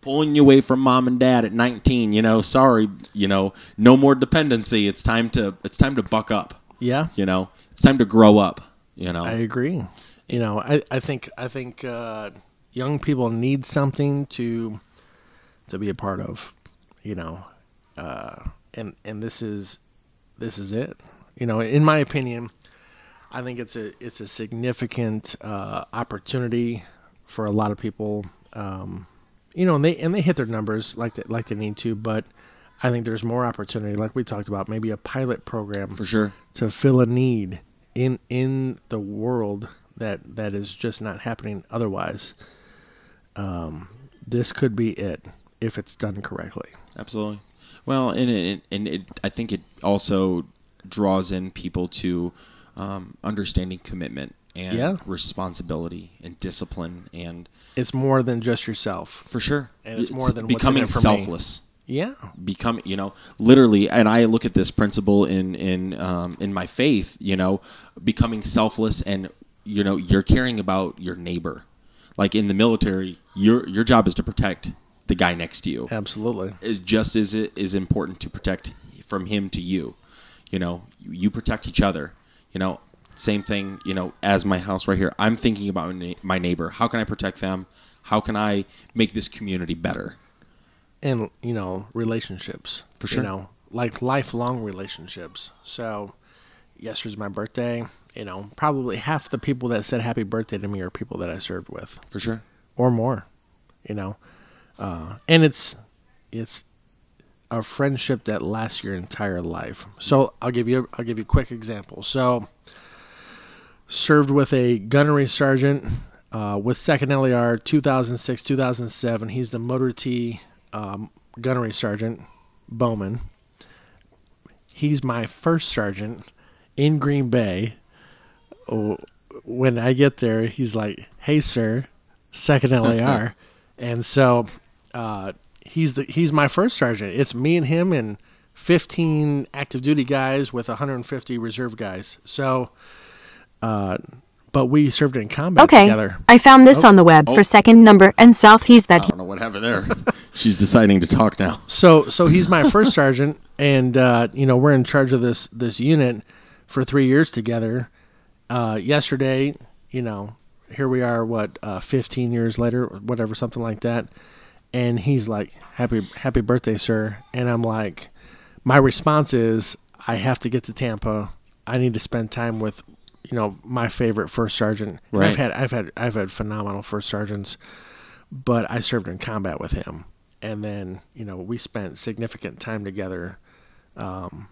pulling you away from mom and dad at 19 you know sorry you know no more dependency. It's time to it's time to buck up. Yeah. You know it's time to grow up you know. I agree. You know i, I think i think uh, young people need something to to be a part of you know uh, and and this is this is it you know in my opinion I think it's a it's a significant uh, opportunity for a lot of people. Um, you know, and they and they hit their numbers like they, like they need to, but I think there's more opportunity, like we talked about, maybe a pilot program for sure to fill a need in in the world that that is just not happening otherwise. Um, this could be it if it's done correctly. Absolutely. Well, and it, and it, I think it also draws in people to um, understanding commitment and Yeah. responsibility and discipline and It's more than just yourself. for sure And it's more than becoming for me. selfless Yeah. become you know literally and i look at this principle in in um, in my faith you know becoming selfless and you know you're caring about your neighbor like in the military your your job is to protect the guy next to you Absolutely. is just as it is important to protect from him to you. You know, you, protect each other. You know, same thing. You know, as my house right here, I'm thinking about my my neighbor. How can I protect them? How can I make this community better? And, you know, relationships. For sure. You know, like lifelong relationships. So, yesterday's my birthday. You know, probably half the people that said happy birthday to me are people that I served with. For sure. or more, you know. Uh, and it's it's a friendship that lasts your entire life. So I'll give you I'll give you a quick example. So served with a gunnery sergeant uh, with Second LAR 2006 2007. He's the Motor T um, gunnery sergeant Bowman. He's my first sergeant in Green Bay. When I get there, he's like, "Hey, sir, second LAR," and so uh, he's the he's my first sergeant. It's me and him and 15 active duty guys with 150 reserve guys. So, uh, but we served in combat Okay. together. I found this on the web Oh. for second number and south. He's that. I that. don't know what happened there. She's deciding to talk now. So so he's my first sergeant, and uh, you know we're in charge of this this unit for three years together. Uh, yesterday, you know, here we are, what, uh, 15 years later, whatever, something like that. And he's like, "Happy Happy birthday, sir!" And I'm like, my response is, "I have to get to Tampa. I need to spend time with." You know my favorite first sergeant. And I've had I've had I've had phenomenal first sergeants, but I served in combat with him, and then you know we spent significant time together, um,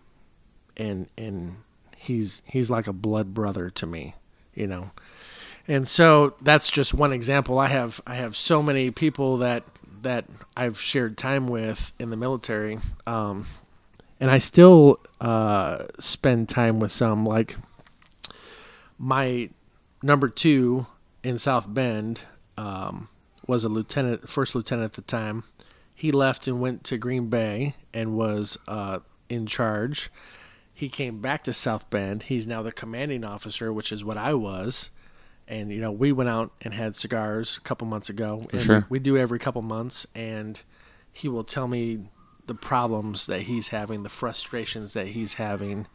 and and he's he's like a blood brother to me, you know, and so that's just one example. I have I have so many people that that I've shared time with in the military, um, and I still uh, spend time with some like my number two in South Bend um, was a lieutenant, first lieutenant at the time. He left and went to Green Bay and was uh, in charge. He came back to South Bend. He's now the commanding officer, which is what I was. And you know, we went out and had cigars a couple months ago. and sure. We do every couple months, and he will tell me the problems that he's having, the frustrations that he's having.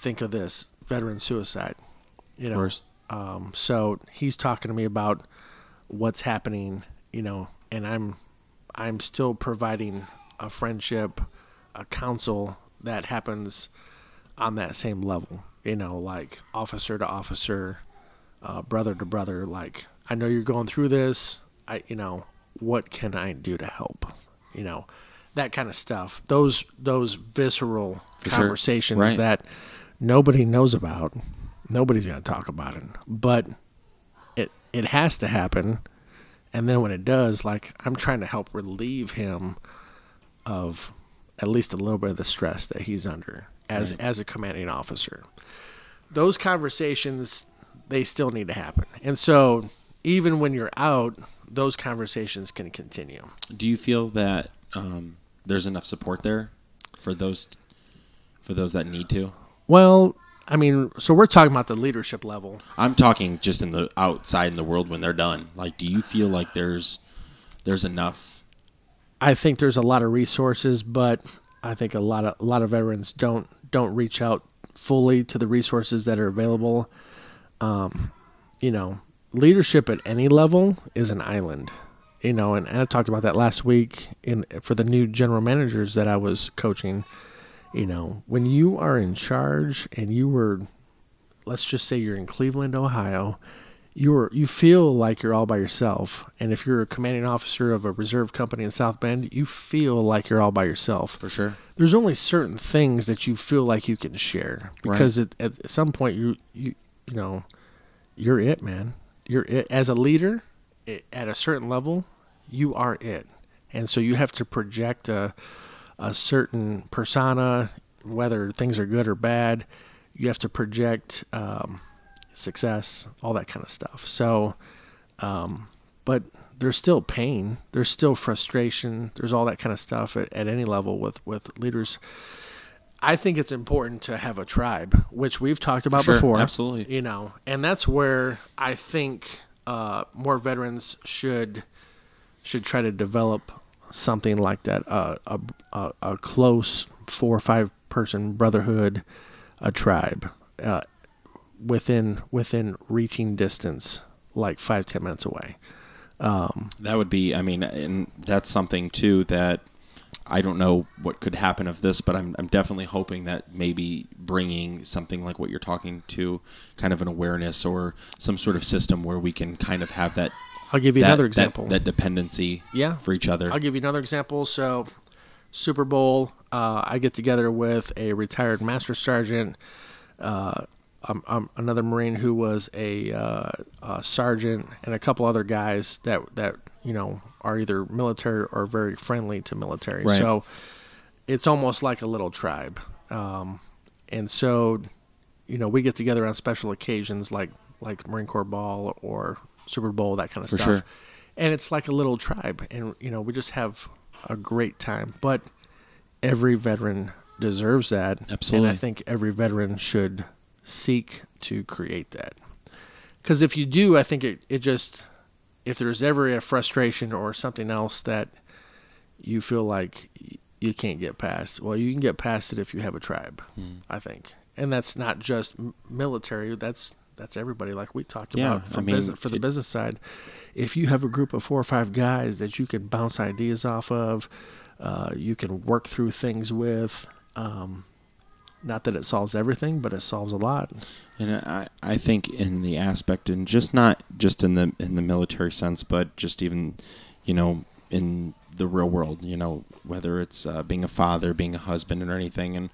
Think of this: veteran suicide. You know, Of course. um, so he's talking to me about what's happening, you know, and I'm I'm still providing a friendship, a counsel that happens on that same level, you know, like officer to officer, uh, brother to brother. Like I know you're going through this. I, you know, what can I do to help? You know, that kind of stuff. Those those visceral For sure. conversations Right. that nobody knows about. Nobody's gonna talk about it, but it it has to happen. And then when it does, like I'm trying to help relieve him of at least a little bit of the stress that he's under as as a commanding officer. Those conversations they still need to happen. And so even when you're out, those conversations can continue. Do you feel that um, there's enough support there for those for those that need to? Well, I mean, so we're talking about the leadership level. I'm talking just in the outside in the world when they're done. Like, do you feel like there's there's enough? I think there's a lot of resources, but I think a lot of a lot of veterans don't don't reach out fully to the resources that are available. Um, you know, leadership at any level is an island. You know, and, I talked about that last week in for the new general managers that I was coaching. You know, when you are in charge and you were, let's just say you're in Cleveland, Ohio, you are you feel like you're all by yourself. And if you're a commanding officer of a reserve company in South Bend, you feel like you're all by yourself. For sure. There's only certain things that you feel like you can share because at, at some point you you you know you're it, man. You're it as a leader i- at a certain level. you are it, and so you have to project a a certain persona, whether things are good or bad. You have to project um, success, all that kind of stuff. So, um, but there's still pain, there's still frustration, there's all that kind of stuff at, at any level with with leaders. I think it's important to have a tribe, which we've talked about sure, before. absolutely. You know, and that's where I think uh, more veterans should should try to develop something like that uh, a, a, a close four or five person brotherhood, a tribe uh, within within reaching distance, like five ten minutes away. Um, That would be, I mean, and that's something too that I don't know what could happen of this, but I'm, I'm definitely hoping that maybe bringing something like what you're talking to, kind of an awareness or some sort of system where we can kind of have that. I'll give you that- another that- example. That, dependency, Yeah. for each other. I'll give you another example. So, Super Bowl, uh, I get together with a retired master sergeant, uh, um, um, another Marine who was a, uh, a sergeant, and a couple other guys that that you know are either military or very friendly to military. Right. So, it's almost like a little tribe, um, and so you know we get together on special occasions like like Marine Corps Ball or Super Bowl, that kind of For stuff sure. and it's like a little tribe and you know we just have a great time but every veteran deserves that Absolutely. and i think every veteran should seek to create that. Because if you do i think it, it just if there's ever a frustration or something else that you feel like you can't get past well you can get past it if you have a tribe Hmm. i think. And that's not just military that's that's everybody like we talked Yeah, about I mean, business, for the it- business side. If you have a group of four or five guys that you can bounce ideas off of uh, you can work through things with um, not that it solves everything but it solves a lot And I, I think in the aspect, and just not just in the in the military sense, but just even, you know, in the real world, you know, whether it's uh, being a father, being a husband, or anything, and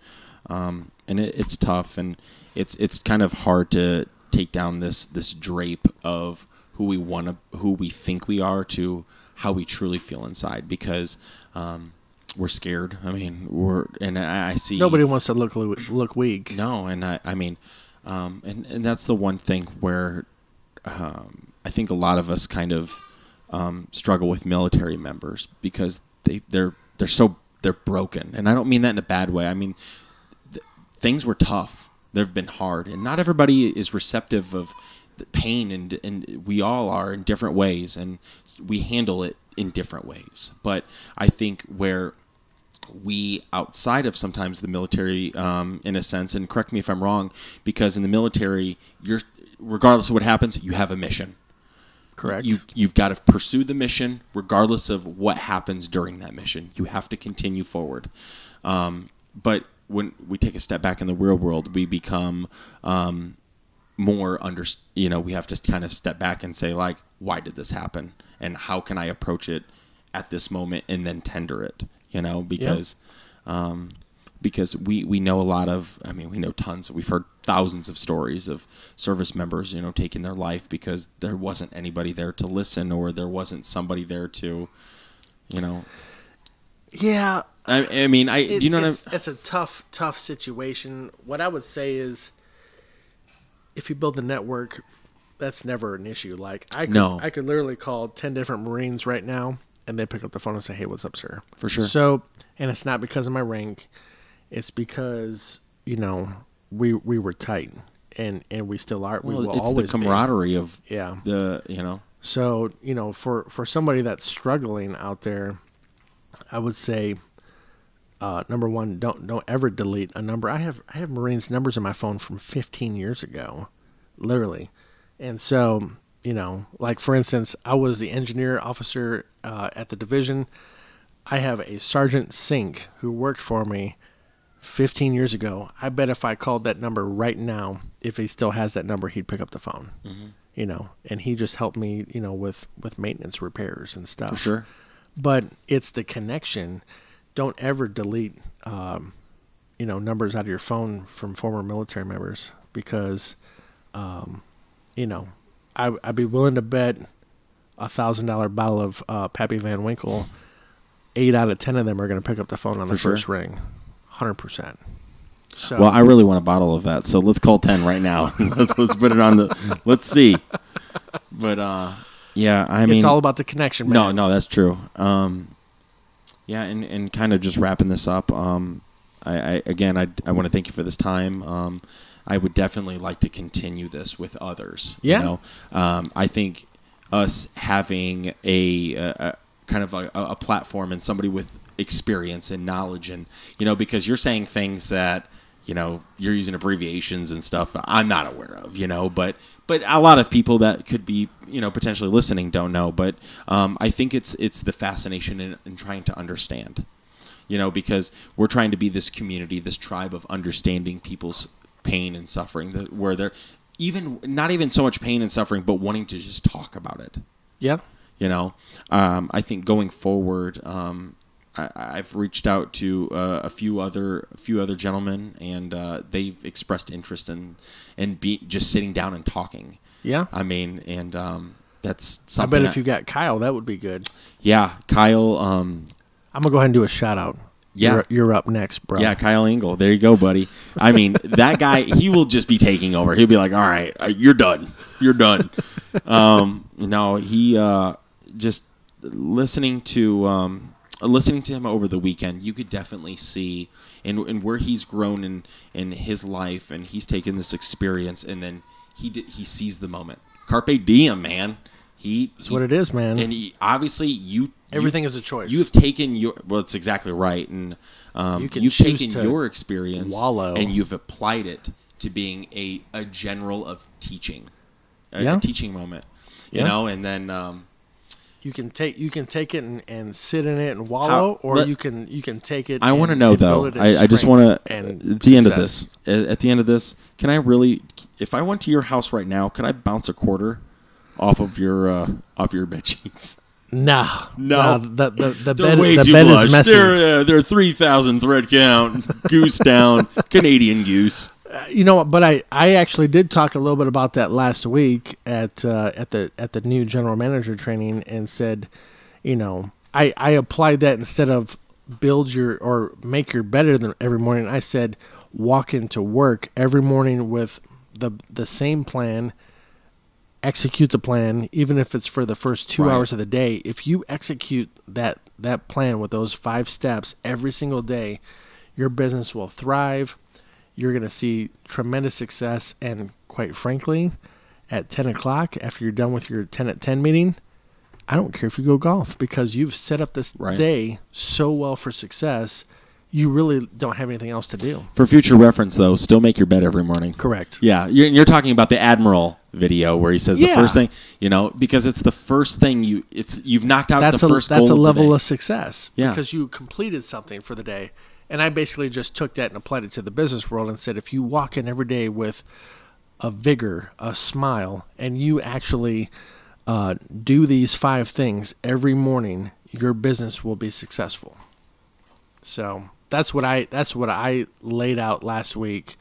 um, and it, it's tough, and it's it's kind of hard to take down this this drape of who we want to, who we think we are, to how we truly feel inside, because. Um, we're scared. I mean, we're and I, I see nobody wants to look look weak no, and I, I mean, um, and and that's the one thing where um, I think a lot of us kind of um, struggle with military members because they they're they're so they're broken, and I don't mean that in a bad way. I mean, th- things were tough. They've been hard, and not everybody is receptive of the pain, and and we all are in different ways, and we handle it in different ways. But I think where we outside of sometimes the military um, in a sense and correct me if i'm wrong because in the military you're regardless of what happens you have a mission. Correct. You you've got to pursue the mission regardless of what happens during that mission. You have to continue forward. Um, but when we take a step back in the real world we become um, more under you know we have to kind of step back and say like why did this happen? And how can i approach it at this moment and then tender it you know because um, because we we know a lot of i mean we know tons we've heard thousands of stories of service members you know taking their life because there wasn't anybody there to listen or there wasn't somebody there to you know. Yeah. I, I mean i it- do you know what it's, it's a tough tough situation. What i would say is if you build a network that's never an issue. Like i could, No. i could literally call 10 different marines right now and they pick up the phone and say hey what's up sir For sure. so and it's not because of my rank it's because you know we we were tight and and we still are we well, will it's the always be. camaraderie of Yeah. the you know So you know, for for somebody that's struggling out there, I would say, uh, number one, don't don't ever delete a number. I have I have Marines numbers in my phone from 15 years ago, literally, and so you know, like for instance, I was the engineer officer uh, at the division. I have a Sergeant Sink who worked for me 15 years ago. I bet if I called that number right now, if he still has that number, he'd pick up the phone. You know, and he just helped me, you know, with with maintenance repairs and stuff. for sure But it's the connection. Don't ever delete, um, you know, numbers out of your phone from former military members because, um, you know, I, I'd be willing to bet a thousand dollar bottle of uh, Pappy Van Winkle, eight out of ten of them are going to pick up the phone on the For sure. first ring, hundred percent. So Well, I really want a bottle of that, so let's call ten right now. let's, let's put it on the. Let's see. But uh, yeah, I mean, it's all about the connection. no, Man. no, that's true. Um, yeah, and, and kind of just wrapping this up. Um, I, I again, I, I want to thank you for this time. Um, I would definitely like to continue this with others. Yeah. You know, um, I think us having a, a, a kind of a, a platform and somebody with experience and knowledge, and you know, because you're saying things that you know you're using abbreviations and stuff I'm not aware of. You know, but but a lot of people that could be you know potentially listening don't know. But um, I think it's it's the fascination in, in trying to understand you know, because we're trying to be this community, this tribe of understanding people's pain and suffering, that where they're even not even so much pain and suffering, but wanting to just talk about it. Yeah. You know, um, I think going forward, um, I, I've reached out to uh, a few other a few other gentlemen, and uh, they've expressed interest in in be just sitting down and talking. Yeah. I mean, and um, that's I something. bet if you got Kyle, that would be good. yeah, Kyle. Um, I'm gonna go ahead and do a shout out. Yeah. You're, you're up next, bro. Yeah, Kyle Engel. There you go, buddy. I mean, that guy, he will just be taking over. He'll be like, all right, uh, you're done. You're done. um, no, he uh, just listening to um, listening to him over the weekend, you could definitely see and and where he's grown in in his life, and he's taken this experience, and then he did, he sees the moment. Carpe diem, man. He That's what it is, man. and he, obviously you Everything you- is a choice. You have taken your well, it's exactly right, and um, You have taken your experience wallow. and you've applied it to being a, a general of teaching, a, a teaching moment. You Yeah. know, and then um, you can take you can take it and, and sit in it and wallow, or let- you can you can take it. I want to know though. I, I just want to at the end of this. At the end of this, can I really? If I went to your house right now, can I bounce a quarter off of your uh, off your bed sheets? Nah, No. nah, the the the bed way the too bed is messy. They're uh, they're three thousand thread count goose down Canadian goose. you know what? But I, I actually did talk a little bit about that last week at uh, at the at the new general manager training and said, you know, I I applied that instead of build your or make your better than every morning. I said walk into work every morning with the the same plan. Execute the plan, even if it's for the first two Right. hours of the day. If you execute that that plan with those five steps every single day, your business will thrive you're going to see tremendous success. And quite frankly, at 10 o'clock, after you're done with your 10 at 10 meeting, I don't care if you go golf because you've set up this Right. day so well for success. You really don't have anything else to do. For future reference, though, still make your bed every morning. Correct. Yeah, you're, you're talking about the admiral video where he says the first thing, you know, because it's the first thing you it's you've knocked out That's the a first that's goal a of the level of success Yeah. because you completed something for the day. And I basically just took that and applied it to the business world and said if you walk in every day with a vigor, a smile, and you actually uh, do these five things every morning, your business will be successful. So that's what I that's what I laid out last week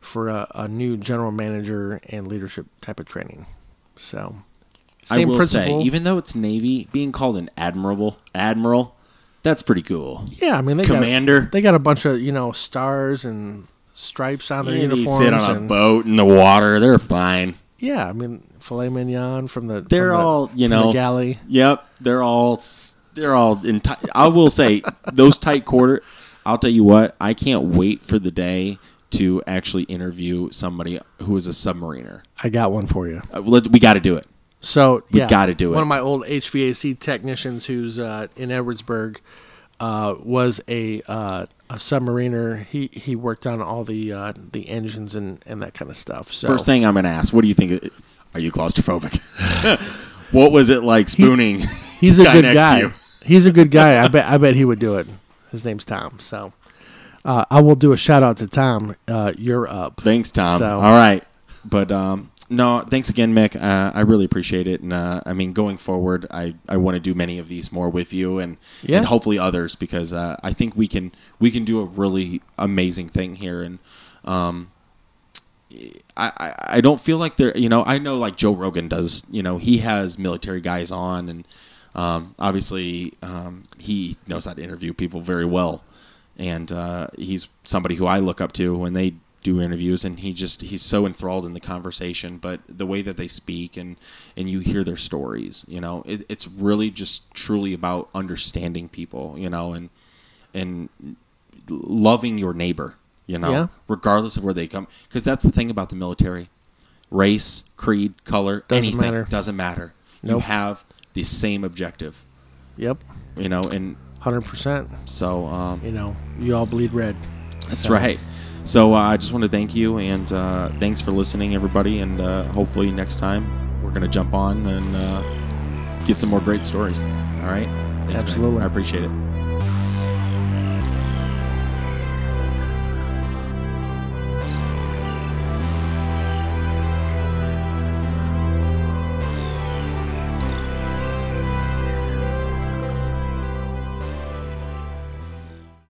for a, a new general manager and leadership type of training. So I will say, even though it's Navy, being called an admirable admiral, that's pretty cool. yeah, I mean they Commander. got they got a bunch of you know stars and stripes on their uniforms. sit on a and, boat in the water, they're fine. Yeah, I mean filet mignon from the They're from the- all, you know, galley. Yep, they're all they're all in. Tight, I will say those tight quarter. I'll tell you what. I can't wait for the day to actually interview somebody who is a submariner. I got one for you. Uh, let- we got to do it. So We yeah, gotta do it. One of my old HVAC technicians, who's uh, in Edwardsburg, uh, was a uh, a submariner. He he worked on all the uh, the engines and, and that kind of stuff. So First thing I'm going to ask. What do you think? Are you claustrophobic? what was it like spooning? he's a guy good guy. He's a good guy. I bet I bet he would do it. His name's Tom. So uh, I will do a shout out to Tom. Uh, you're up. Thanks, Tom. So- All right, but um, no, thanks again, Mick. Uh, I really appreciate it, and uh, I mean, going forward, I, I want to do many of these more with you, and Yeah. and hopefully others, because uh, I think we can we can do a really amazing thing here, and um, I, I, I don't feel like they're you know I know like Joe Rogan does you know he has military guys on and um, obviously um, he knows how to interview people very well. And uh, he's somebody who I look up to when they do interviews and he just he's so enthralled in the conversation but the way that they speak and and you hear their stories you know it, it's really just truly about understanding people you know and and loving your neighbor you know Yeah. regardless of where they come. Because that's the thing about the military. Race creed color Doesn't anything matter. doesn't matter. You have the same objective Yep. you know and Hundred percent. so um, You know, you all bleed red. that's So- right. So uh, I just want to thank you and uh, thanks for listening, everybody. And uh, hopefully next time we're going to jump on and uh, get some more great stories. All right. Thanks, man. Absolutely. I appreciate it.